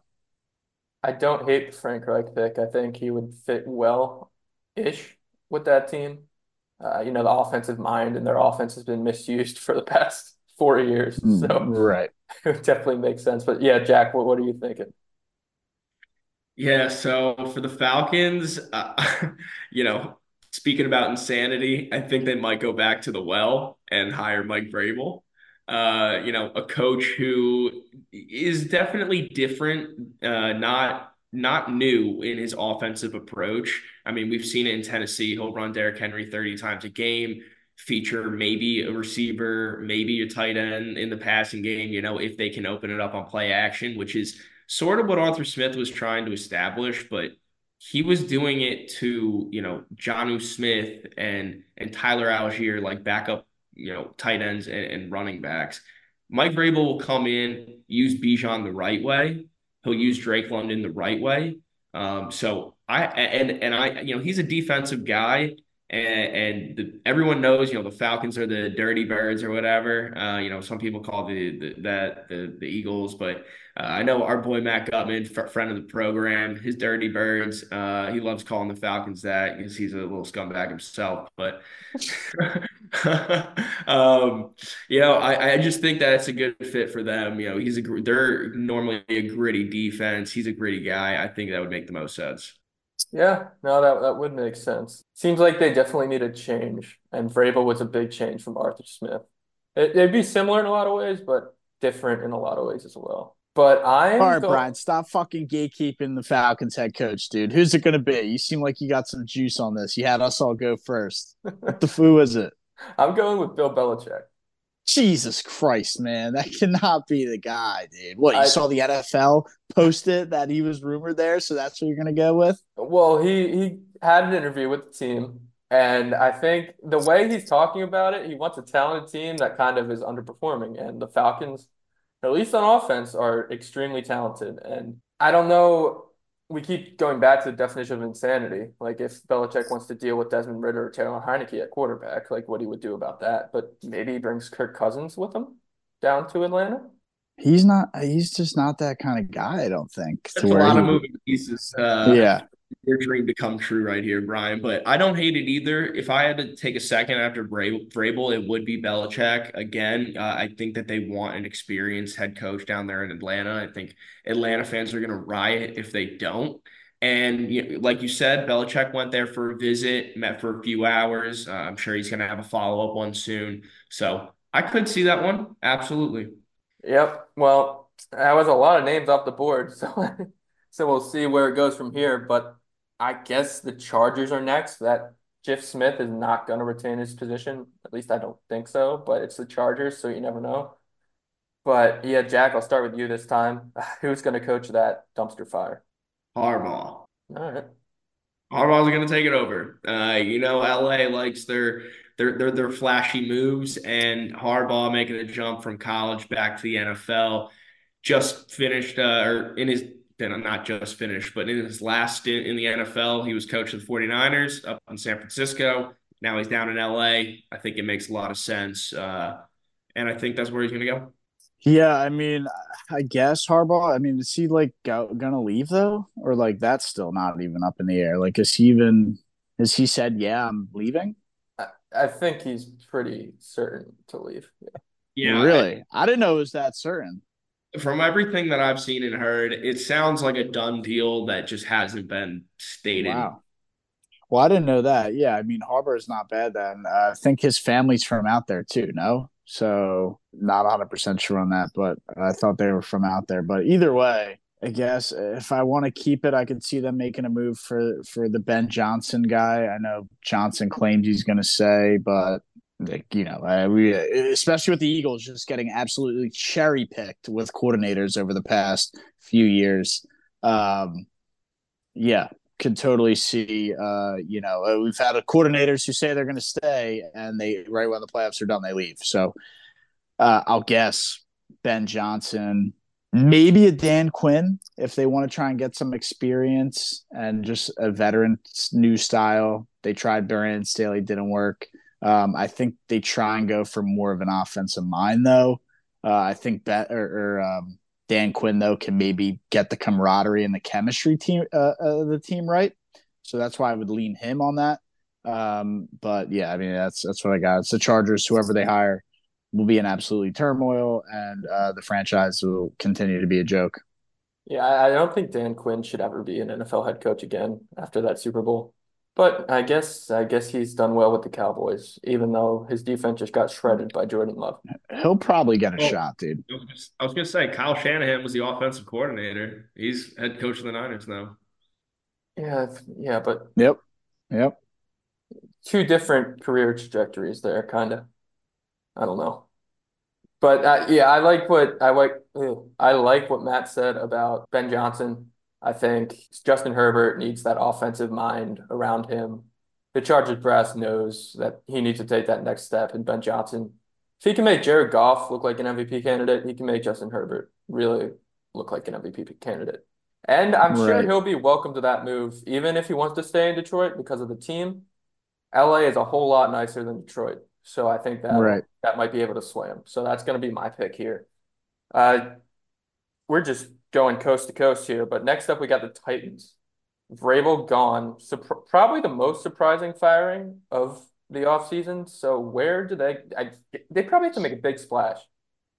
I don't hate the Frank Reich pick. I think he would fit well ish with that team. Uh, you know, the offensive mind and their offense has been misused for the past four years. Mm, so, right. it definitely makes sense. But yeah, Jack, what, what are you thinking? Yeah, so for the Falcons, uh, you know, speaking about insanity, I think they might go back to the well and hire Mike Vrabel. Uh, you know, a coach who is definitely different, uh, not not new in his offensive approach. I mean, we've seen it in Tennessee. He'll run Derrick Henry 30 times a game, feature maybe a receiver, maybe a tight end in the passing game, you know, if they can open it up on play action, which is sort of what Arthur Smith was trying to establish, but he was doing it to, you know, Jonnu Smith and and Tyler Allgeier, like backup, you know, tight ends and, and running backs. Mike Vrabel will come in, use Bijan the right way. He'll use Drake London the right way. Um, so I and and I, you know, he's a defensive guy, and, and the, everyone knows, you know, the Falcons are the dirty birds or whatever. Uh, you know, some people call the, the that the the Eagles, but uh, I know our boy Matt Gutman, f- friend of the program, his dirty birds. Uh, he loves calling the Falcons that because he's a little scumbag himself. But um, you know, I, I just think that it's a good fit for them. You know, he's a they're normally a gritty defense. He's a gritty guy. I think that would make the most sense. Yeah, no, that that would make sense. Seems like they definitely need a change, and Vrabel was a big change from Arthur Smith. It, would be similar in a lot of ways, but different in a lot of ways as well. But I'm all right, Brian. Stop fucking gatekeeping the Falcons head coach, dude. Who's it going to be? You seem like you got some juice on this. You had us all go first. what the foo is it? I'm going with Bill Belichick. Jesus Christ, man, that cannot be the guy, dude. What you I, saw the NFL post it that he was rumored there, so that's what you're gonna go with? Well, he he had an interview with the team, and I think the way he's talking about it, he wants a talented team that kind of is underperforming, and the Falcons, at least on offense, are extremely talented. And I don't know we keep going back to the definition of insanity. Like if Belichick wants to deal with Desmond Ridder or Taylor Heinicke at quarterback, like what he would do about that. But maybe he brings Kirk Cousins with him down to Atlanta. He's not. He's just not that kind of guy. I don't think. There's a lot he, of moving pieces. Uh, yeah, your dream to come true right here, Brian. But I don't hate it either. If I had to take a second after Vrabel, it would be Belichick. Again, uh, I think that they want an experienced head coach down there in Atlanta. I think Atlanta fans are going to riot if they don't. And you know, like you said, Belichick went there for a visit, met for a few hours. Uh, I'm sure he's going to have a follow up one soon. So I could see that one. Absolutely. Yep. Well, that was a lot of names off the board. So, so we'll see where it goes from here. But I guess the Chargers are next. That Giff Smith is not going to retain his position. At least I don't think so. But it's the Chargers, so you never know. But yeah, Jack, I'll start with you this time. Who's going to coach that dumpster fire? Harbaugh. All right. Harbaugh's going to take it over. Uh, you know, LA likes their their their their flashy moves, and Harbaugh making the jump from college back to the NFL. Just finished, uh, or in his not just finished, but in his last stint in the NFL, he was coach of the 49ers up in San Francisco. Now he's down in LA. I think it makes a lot of sense. Uh, and I think that's where he's going to go. Yeah, I mean, I guess Harbaugh. I mean, is he like go, gonna leave though, or like that's still not even up in the air? Like, is he even? Has he said, "Yeah, I'm leaving"? I, I think he's pretty certain to leave. Yeah. Yeah, really. I, I didn't know it was that certain from everything that I've seen and heard, it sounds like a done deal that just hasn't been stated. Wow. Well, I didn't know that. Yeah, I mean, Harbaugh is not bad. Then uh, I think his family's from out there too. No, so not 100 percent sure on that, but I thought they were from out there. But either way, I guess if I want to keep it, I could see them making a move for for the Ben Johnson guy. I know Johnson claims he's going to say, but like you know, we especially with the Eagles just getting absolutely cherry picked with coordinators over the past few years. Um, yeah, could totally see. Uh, you know, uh, we've had coordinators who say they're going to stay, and they right when the playoffs are done, they leave. So uh, I'll guess Ben Johnson, maybe a Dan Quinn if they want to try and get some experience and just a veteran new style. They tried Brandon Staley, didn't work. Um, I think they try and go for more of an offensive mind, though. Uh, I think Bet or, or um, Dan Quinn though can maybe get the camaraderie and the chemistry team uh, uh, the team right. So that's why I would lean him on that. Um, but yeah, I mean that's that's what I got. It's the Chargers. Whoever they hire will be in absolutely turmoil, and uh, the franchise will continue to be a joke. Yeah, I don't think Dan Quinn should ever be an NFL head coach again after that Super Bowl. But I guess I guess he's done well with the Cowboys, even though his defense just got shredded by Jordan Love. He'll probably get a Well, shot, dude. I was gonna- I was going to say Kyle Shanahan was the offensive coordinator. He's head coach of the Niners now. Yeah, yeah, but Yep. Yep. two different career trajectories there, kind of. I don't know. But uh, yeah, I like what I like. ew, I like what Matt said about Ben Johnson. I think Justin Herbert needs that offensive mind around him. The Chargers brass knows that he needs to take that next step, and Ben Johnson, if he can make Jared Goff look like an MVP candidate, he can make Justin Herbert really look like an MVP candidate. And I'm sure he'll be welcome to that move, even if he wants to stay in Detroit because of the team. LA is a whole lot nicer than Detroit. So I think that Right. that might be able to sway him. So that's going to be my pick here. Uh, we're just going coast to coast here, but next up we got the Titans. Vrabel gone. Surp probably the most surprising firing of the offseason. So where do they I, they probably have to make a big splash.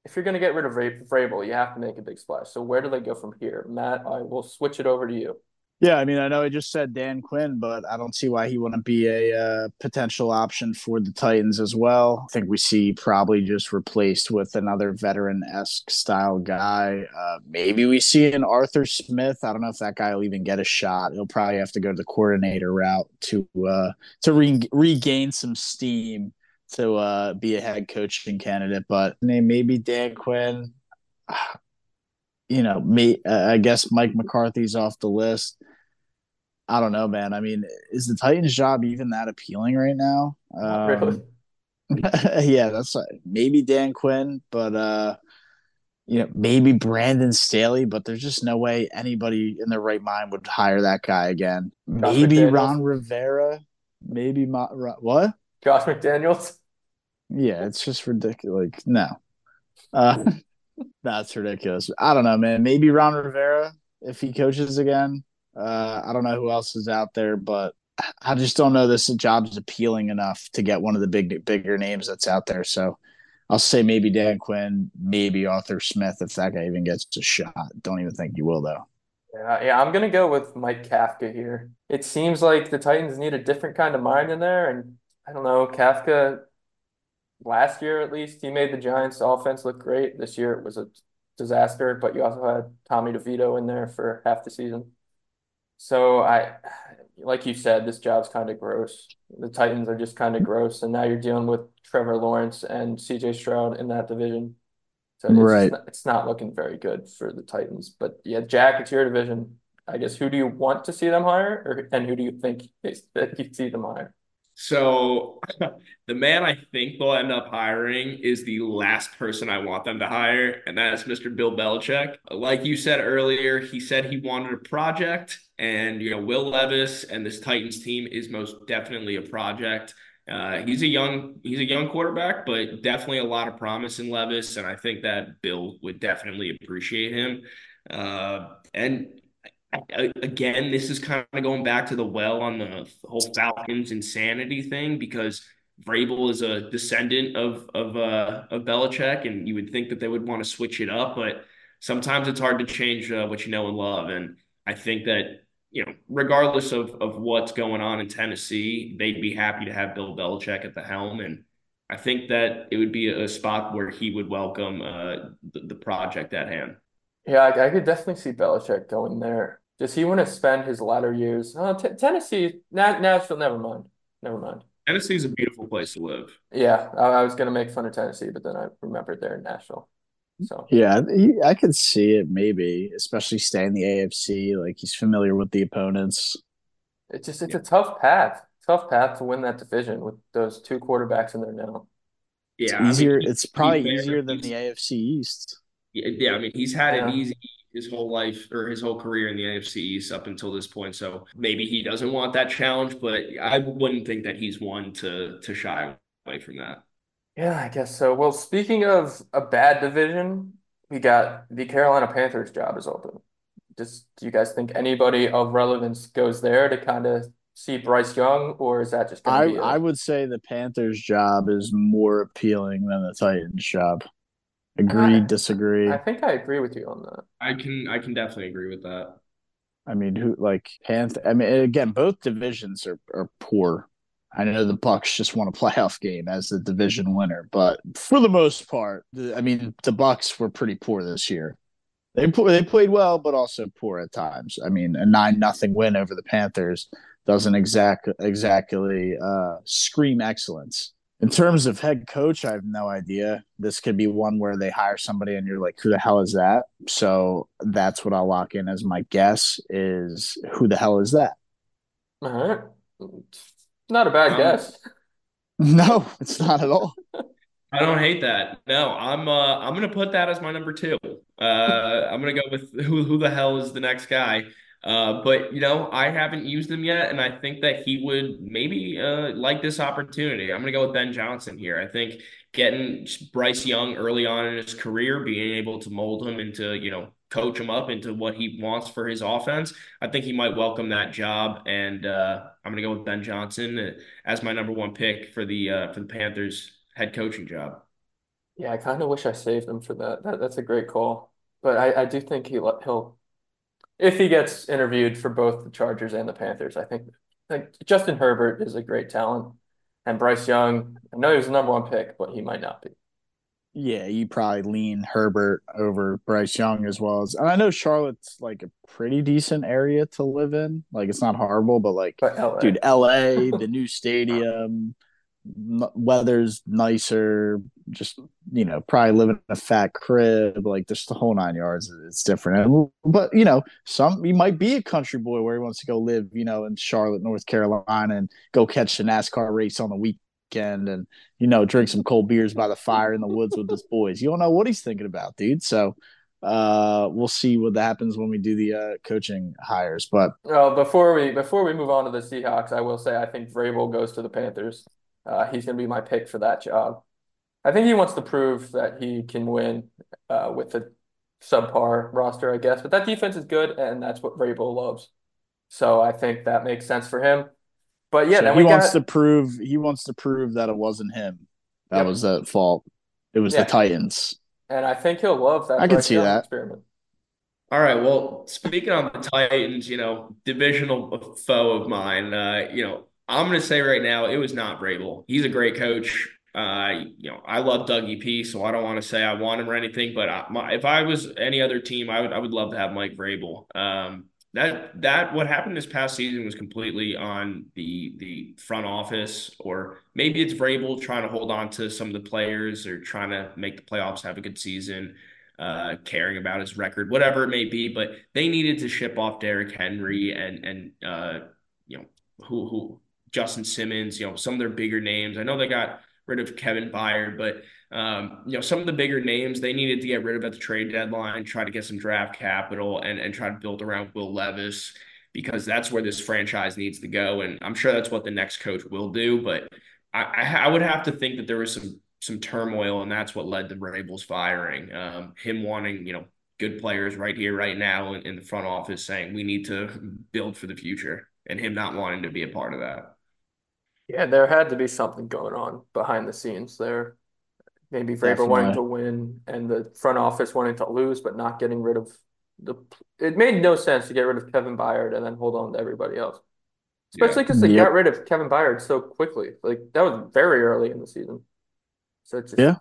If you're going to get rid of Vra- Vrabel, you have to make a big splash. So where do they go from here? Matt, I will switch it over to you. Yeah, I mean, I know I just said Dan Quinn, but I don't see why he wouldn't be a uh, potential option for the Titans as well. I think we see probably just replaced with another veteran esque style guy. Uh, maybe we see an Arthur Smith. I don't know if that guy will even get a shot. He'll probably have to go the coordinator route to uh, to re- regain some steam to uh, be a head coaching candidate. But maybe Dan Quinn. You know, me. Uh, I guess Mike McCarthy's off the list. I don't know, man. I mean, is the Titans' job even that appealing right now? Really. Um, yeah, that's maybe Dan Quinn, but uh, you know, maybe Brandon Staley, but there's just no way anybody in their right mind would hire that guy again. Josh maybe McDaniels? Ron Rivera, maybe Ma- what? Josh McDaniels. Yeah, it's just ridiculous. Like, no, uh, that's ridiculous. I don't know, man. Maybe Ron Rivera if he coaches again. Uh, I don't know who else is out there, but I just don't know this job is appealing enough to get one of the big, bigger names that's out there. So I'll say maybe Dan Quinn, maybe Arthur Smith if that guy even gets a shot. Don't even think you will though. Yeah, yeah, I'm gonna go with Mike Kafka here. It seems like the Titans need a different kind of mind in there, and I don't know, Kafka last year at least, he made the Giants offense look great. This year it was a disaster, but you also had Tommy DeVito in there for half the season. So I, like you said, this job's kind of gross. The Titans are just kind of gross, and now you're dealing with Trevor Lawrence and CJ Stroud in that division. So it's Right. not, it's not looking very good for the Titans. But yeah, Jack, it's your division. I guess who do you want to see them hire, or and who do you think they, that you see them hire? So the man I think they'll end up hiring is the last person I want them to hire, and that's Mr. Bill Belichick. Like you said earlier, he said he wanted a project, and you know, Will Levis and this Titans team is most definitely a project. Uh, he's a young he's a young quarterback, but definitely a lot of promise in Levis, and I think that Bill would definitely appreciate him. Uh, and again, this is kind of going back to the well on the whole Falcons insanity thing because Vrabel is a descendant of of uh, of Belichick, and you would think that they would want to switch it up, but sometimes it's hard to change uh, what you know and love. And I think that you know, regardless of of what's going on in Tennessee, they'd be happy to have Bill Belichick at the helm, and I think that it would be a spot where he would welcome uh, the, the project at hand. Yeah, I, I could definitely see Belichick going there. Does he want to spend his latter years? Uh, T Tennessee, Na Nashville, never mind. Never mind. Tennessee's a beautiful place to live. Yeah, I, I was gonna make fun of Tennessee, but then I remembered they're in Nashville. So Yeah, he- I could see it maybe, especially staying the AFC. Like he's familiar with the opponents. it's just it's a tough path. Tough path to win that division with those two quarterbacks in there now. It's Yeah, I mean, easier. it's probably fair, easier than the AFC East. Yeah, yeah, I mean, he's had Yeah. it easy his whole life or his whole career in the AFC East up until this point. So maybe he doesn't want that challenge, but I wouldn't think that he's one to to shy away from that. Yeah, I guess so. Well, speaking of a bad division, we got the Carolina Panthers job is open. Just do you guys think anybody of relevance goes there to kind of see Bryce Young, or is that just I gonna be a- I would say the Panthers job is more appealing than the Titans job. Agree, I- disagree. I think I agree with you on that. I can I can definitely agree with that. I mean, who like Panther? I mean, again, both divisions are, are poor. I know the Bucs just won a playoff game as the division winner, but for the most part, I mean, the Bucs were pretty poor this year. They they played well, but also poor at times. I mean, a nine nothing win over the Panthers doesn't exact exactly uh, scream excellence. In terms of head coach, I have no idea. This could be one where they hire somebody and you're like, who the hell is that? So that's what I'll lock in as my guess is who the hell is that? All right. Not a bad um, guess. No, it's not at all. I don't hate that. No, I'm uh, I'm gonna put that as my number two. Uh, I'm gonna go with who who the hell is the next guy. Uh, but you know, I haven't used him yet, and I think that he would maybe uh, like this opportunity. I'm gonna go with Ben Johnson here. I think getting Bryce Young early on in his career, being able to mold him into you know coach him up into what he wants for his offense, I think he might welcome that job. And uh, I'm gonna go with Ben Johnson as my number one pick for the uh, for the Panthers head coaching job. Yeah, I kind of wish I saved him for that. that that's a great call, but I, I do think he he'll if he gets interviewed for both the Chargers and the Panthers, I think like Justin Herbert is a great talent, and Bryce Young. I know he was the number one pick, but he might not be. Yeah, you probably lean Herbert over Bryce Young as well as. And I know Charlotte's like a pretty decent area to live in. Like it's not horrible, but like, but LA. dude, LA, the new stadium, weather's nicer just you know probably live in a fat crib like just the whole nine yards it's different and, but you know some he might be a country boy where he wants to go live you know in charlotte north carolina and go catch the nascar race on the weekend and you know drink some cold beers by the fire in the woods with his boys you don't know what he's thinking about dude so uh, we'll see what happens when we do the uh, coaching hires. But well, before we before we move on to the Seahawks, I will say I think Vrabel goes to the Panthers. Uh, he's going to be my pick for that job. I think he wants to prove that he can win uh, with the subpar roster, I guess. But that defense is good, and that's what Vrabel loves. So I think that makes sense for him. But yeah, so he wants got... to prove he wants to prove that it wasn't him that yep. was at fault. It was yeah. the Titans. And I think he'll love that. I can see that experiment. All right. Well, speaking on the Titans, you know, divisional foe of mine, uh, you know, I'm going to say right now, it was not Vrabel. He's a great coach. Uh, you know, I love Dougie P, so I don't want to say I want him or anything. But I, my, if I was any other team, I would I would love to have Mike Vrabel. Um, that that what happened this past season was completely on the the front office, or maybe it's Vrabel trying to hold on to some of the players or trying to make the playoffs have a good season. Uh, caring about his record, whatever it may be, but they needed to ship off Derrick Henry and and uh, you know who who Justin Simmons, you know, some of their bigger names. I know they got rid of Kevin Byard, but um, you know, some of the bigger names they needed to get rid of at the trade deadline, try to get some draft capital and and try to build around Will Levis because that's where this franchise needs to go. And I'm sure that's what the next coach will do. But I, I would have to think that there was some some turmoil, and that's what led to Vrabel's firing. Um, him wanting, you know, good players right here, right now in, in the front office, saying we need to build for the future, and him not wanting to be a part of that. Yeah, there had to be something going on behind the scenes there. Maybe Vrabel wanting to win and the front office wanting to lose, but not getting rid of the. It made no sense to get rid of Kevin Byard and then hold on to everybody else, especially because yeah. they yep. got rid of Kevin Byard so quickly. Like that was very early in the season. So it just, yeah,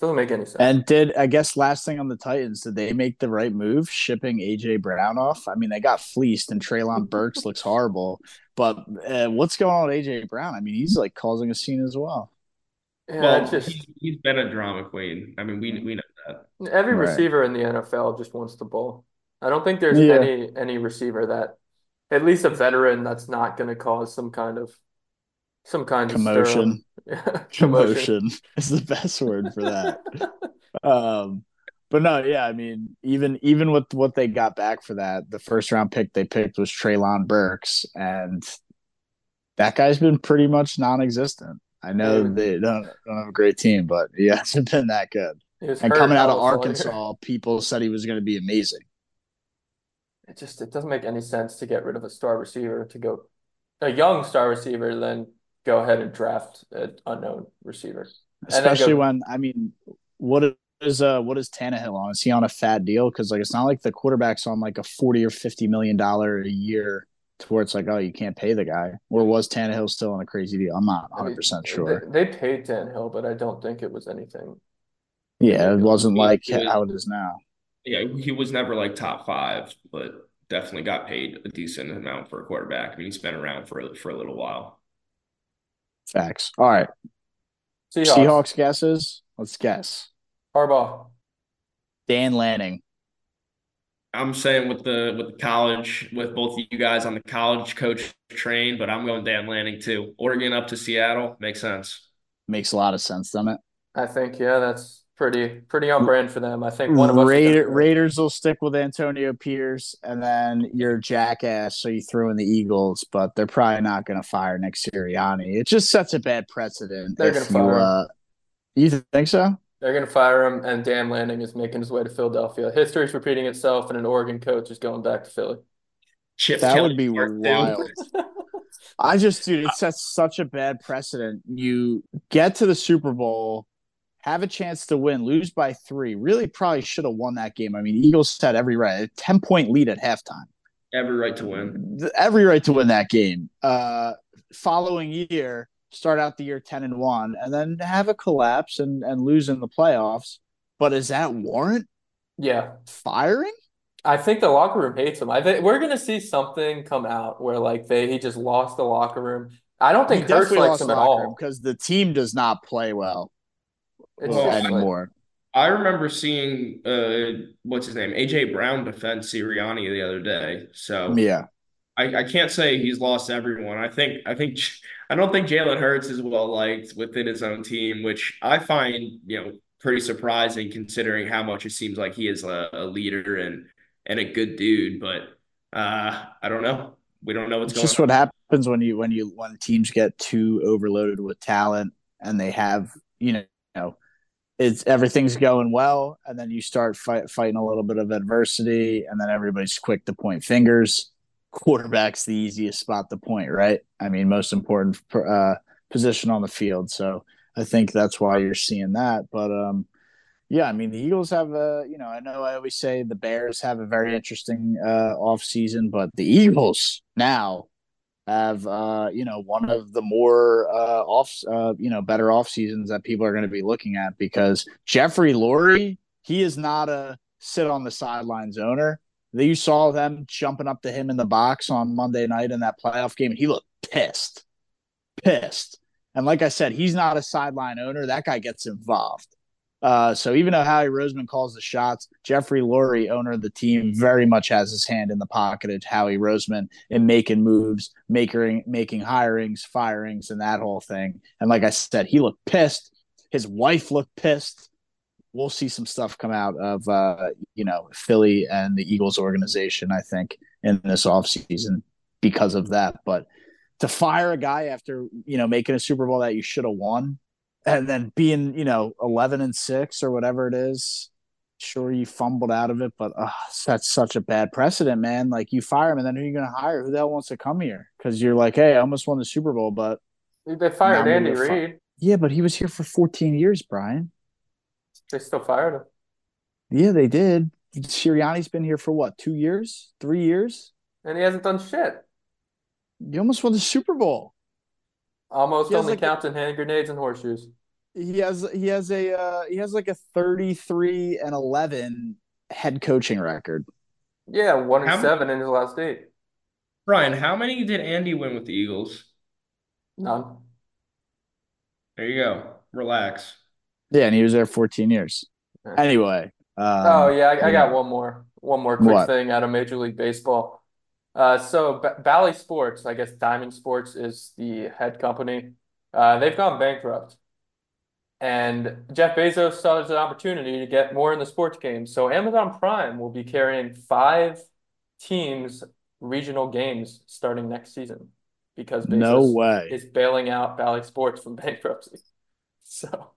doesn't make any sense. And did I guess last thing on the Titans, did they make the right move shipping AJ Brown off? I mean, they got fleeced and Treylon Burks looks horrible. But uh, what's going on with AJ Brown? I mean, he's like causing a scene as well. Yeah, well, just, he's, he's been a drama queen. I mean, we we know that. Every right. receiver in the NFL just wants the ball. I don't think there's yeah. any any receiver that, at least a veteran, that's not going to cause some kind of some kind commotion. of commotion commotion is the best word for that. um, but no, yeah, I mean, even even with what they got back for that, the first round pick they picked was Treylon Burks, and that guy's been pretty much non-existent. I know they don't, don't have a great team, but he hasn't been that good. And coming out of Arkansas, people said he was going to be amazing. It just it doesn't make any sense to get rid of a star receiver to go a young star receiver, then go ahead and draft an unknown receiver. Especially go, when I mean, what is uh what is Tannehill on? Is he on a fat deal? Because like it's not like the quarterback's on like a forty or fifty million dollar a year to where it's like oh you can't pay the guy. Or was Tannehill still on a crazy deal? I'm not 100 percent sure. They, they paid Tannehill, but I don't think it was anything. Yeah, it wasn't He- like he how it is now. Yeah, he was never like top five, but definitely got paid a decent amount for a quarterback. I mean, he's been around for for a little while. Facts. All right, Seahawks. Seahawks guesses. Let's guess. Harbaugh. Dan Lanning. I'm saying with the with the college, with both of you guys on the college coach train, but I'm going Dan Lanning too. Oregon up to Seattle makes sense. Makes a lot of sense, doesn't it? I think yeah, that's pretty pretty on brand for them. I think one of us. Raider, Raiders will stick with Antonio Pierce, and then you're jackass, so you throw in the Eagles, but they're probably not going to fire Nick Sirianni. It just sets a bad precedent. They're gonna fire him. uh, you think so? They're going to fire him, and Dan Lanning is making his way to Philadelphia. History's repeating itself, and an Oregon coach is going back to Philly. Chip That Kelly would be part wild. I just, dude, it sets such a bad precedent. You get to the Super Bowl, have a chance to win, lose by three. Really, probably should have won that game. I mean, Eagles had every right, a ten point lead at halftime. Every right to win. every right to win that game. Uh, following year, start out the year ten and one, and then have a collapse and and lose in the playoffs. But is that warrant Yeah, firing? I think the locker room hates him. I think we're going to see something come out where like they he just lost the locker room. I don't think Hurts likes him at all. because the team does not play well It's Well, anymore. I remember seeing uh what's his name? AJ Brown defend Sirianni the other day. So yeah, I, I can't say he's lost everyone. I think I think I don't think Jalen Hurts is well liked within his own team, which I find you know pretty surprising considering how much it seems like he is a, a leader and and a good dude. But uh, I don't know. We don't know what's it's going just what happens when you when you when teams get too overloaded with talent and they have you know. You know it's everything's going well, and then you start fight, fighting a little bit of adversity, and then everybody's quick to point fingers. Quarterback's the easiest spot to point, right? I mean, most important uh, position on the field. So I think that's why you're seeing that. But um, yeah, I mean, the Eagles have a, you know, I know I always say the Bears have a very interesting uh, off season, but the Eagles now have uh, you know one of the more uh, off uh, you know better off seasons that people are going to be looking at because Jeffrey Lurie he is not a sit on the sidelines owner. You saw them jumping up to him in the box on Monday night in that playoff game, and he looked pissed, pissed. And like I said, he's not a sideline owner. That guy gets involved. Uh, so even though Howie Roseman calls the shots, Jeffrey Lurie, owner of the team, very much has his hand in the pocket of Howie Roseman in making moves, making making hirings, firings, and that whole thing. And like I said, he looked pissed. His wife looked pissed. We'll see some stuff come out of uh, you know Philly and the Eagles organization. I think in this offseason because of that. But to fire a guy after you know making a Super Bowl that you should have won and then being you know 11 and 6 or whatever it is sure you fumbled out of it but uh, that's such a bad precedent man like you fire him and then who are you going to hire who the hell wants to come here because you're like hey i almost won the super bowl but They fired Andy we're fi- Reid. yeah but he was here for 14 years brian They still fired him. yeah they did Sirianni's been here for what two years three years And he hasn't done shit. you almost won the super bowl Almost He has only like a- counts in hand grenades and horseshoes. he has he has a uh, he has like a 33 and 11 head coaching record Yeah, one and How- seven in his last eight. Brian, how many did Andy win with the Eagles? None. There you go. Relax. Yeah and he was there 14 years anyway um, Oh yeah, I, I got one more, one more quick What? thing out of Major League Baseball. Uh, so B Bally Sports, I guess Diamond Sports is the head company. Uh, they've gone bankrupt, and Jeff Bezos saw there's an opportunity to get more in the sports game. So Amazon Prime will be carrying five teams' regional games starting next season because no way is bailing out Bally Sports from bankruptcy. So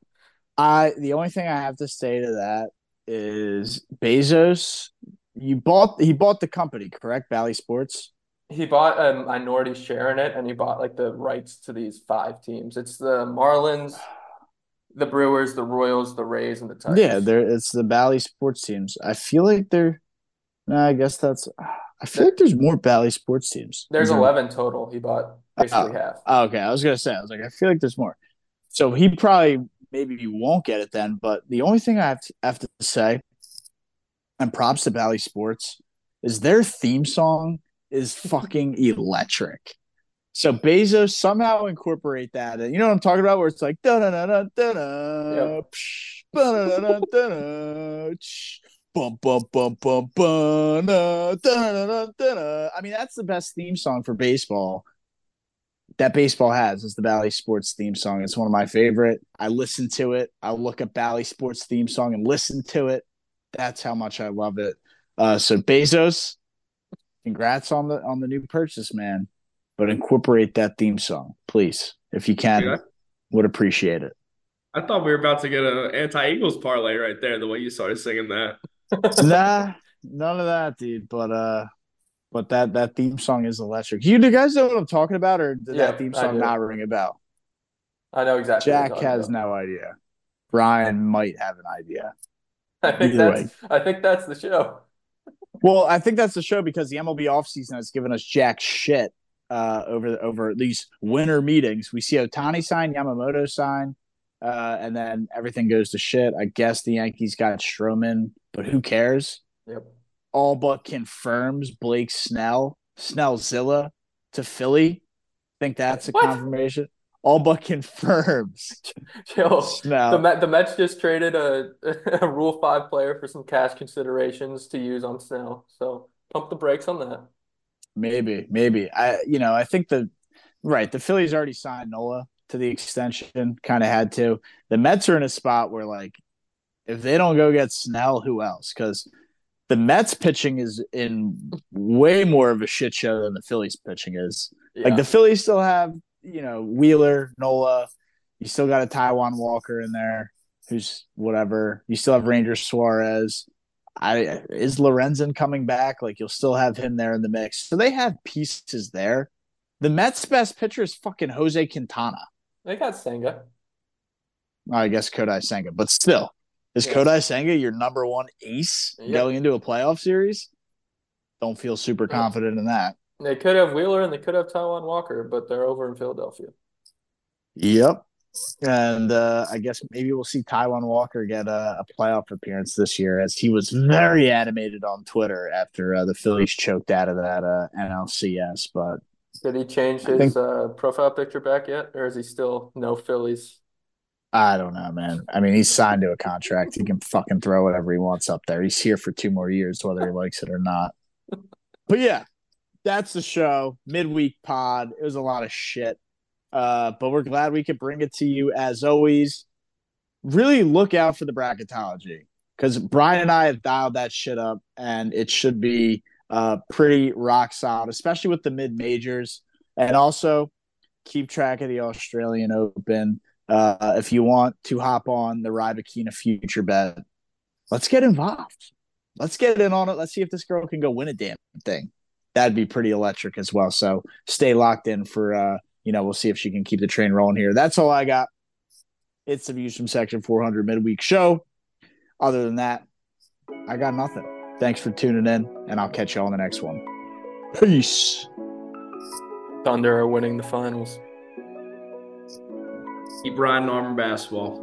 I the only thing I have to say to that is Bezos. You bought he bought the company, correct? Bally Sports. He bought a minority share in it, and he bought like the rights to these five teams. It's the Marlins, the Brewers, the Royals, the Rays, and the Tigers. Yeah, there it's the Bally sports teams. I feel like they're. I guess that's. I feel like there's more Bally sports teams. There's there- 11 total. He bought basically oh, half. Oh, okay, I was gonna say. I was like, I feel like there's more. So he probably maybe he won't get it then. But the only thing I have to, have to say, and props to Bally Sports, is their theme song is fucking electric. So Bezos somehow incorporate that. And you know what I'm talking about? Where it's like da da da da da da da da da bum bum bum bum da da da da da. I mean, that's the best theme song for baseball that baseball has is the Bally Sports theme song. It's one of my favorite. I listen to it. I look up Bally Sports theme song and listen to it. That's how much I love it. Uh, so Bezos, congrats on the on the new purchase, man. But incorporate that theme song, please, if you can. Yeah. Would appreciate it. I thought we were about to get an anti-Eagles parlay right there. The way you started singing that. nah, none of that, dude. But uh, but that that theme song is electric. You, do you guys know what I'm talking about, or did Yeah, that theme song not ring a bell? I know exactly. Jack has about. no idea. Brian might have an idea. I think Either that's. I think that's the show. Well, I think that's the show because the MLB offseason has given us jack shit uh, over over these winter meetings. We see Ohtani sign, Yamamoto sign, uh, and then everything goes to shit. I guess the Yankees got Stroman, but who cares? Yep. All but confirms Blake Snell, Snellzilla to Philly. Think that's a What? confirmation. All but confirms Yo, Snell. the Met, the Mets just traded a, a Rule Five player for some cash considerations to use on Snell. So pump the brakes on that. Maybe, maybe. I, you know, I think the right. The Phillies already signed Nola to the extension. Kind of had to. The Mets are in a spot where, like, if they don't go get Snell, who else? Because the Mets pitching is in way more of a shit show than the Phillies pitching is. Yeah. Like the Phillies still have, you know, Wheeler, Nola. You still got a Taijuan Walker in there, who's whatever. You still have Ranger Suarez. I is Lorenzen coming back? Like you'll still have him there in the mix. So they have pieces there. The Mets' best pitcher is fucking Jose Quintana. they got Senga. I guess Kodai Senga, but still, is Yeah. Kodai Senga your number one ace Yep. going into a playoff series? Don't feel super confident in that. They could have Wheeler and they could have Taijuan Walker, but they're over in Philadelphia. Yep. And uh, I guess maybe we'll see Taijuan Walker get a, a playoff appearance this year, as he was very animated on Twitter after uh, the Phillies choked out of that uh, NLCS. But Did he change his think- uh, profile picture back yet, or is he still no Phillies? I don't know, man. I mean, he's signed to a contract. He can fucking throw whatever he wants up there. He's here for two more years, whether he likes it or not. But yeah, that's the show. Midweek pod. It was a lot of shit. Uh, but we're glad we could bring it to you as always. Really look out for the bracketology because Brian and I have dialed that shit up and it should be uh, pretty rock solid, especially with the mid majors. And also keep track of the Australian Open. Uh, if you want to hop on the Rybakina future bet, let's get involved. Let's get in on it. Let's see if this girl can go win a damn thing. That'd be pretty electric as well. So stay locked in for uh, you know, we'll see if she can keep the train rolling here. That's all I got. It's the views from section 400 midweek show. Other than that, I got nothing. Thanks for tuning in, and I'll catch you all in the next one. Peace. Thunder are winning the finals. Keep riding Auburn basketball.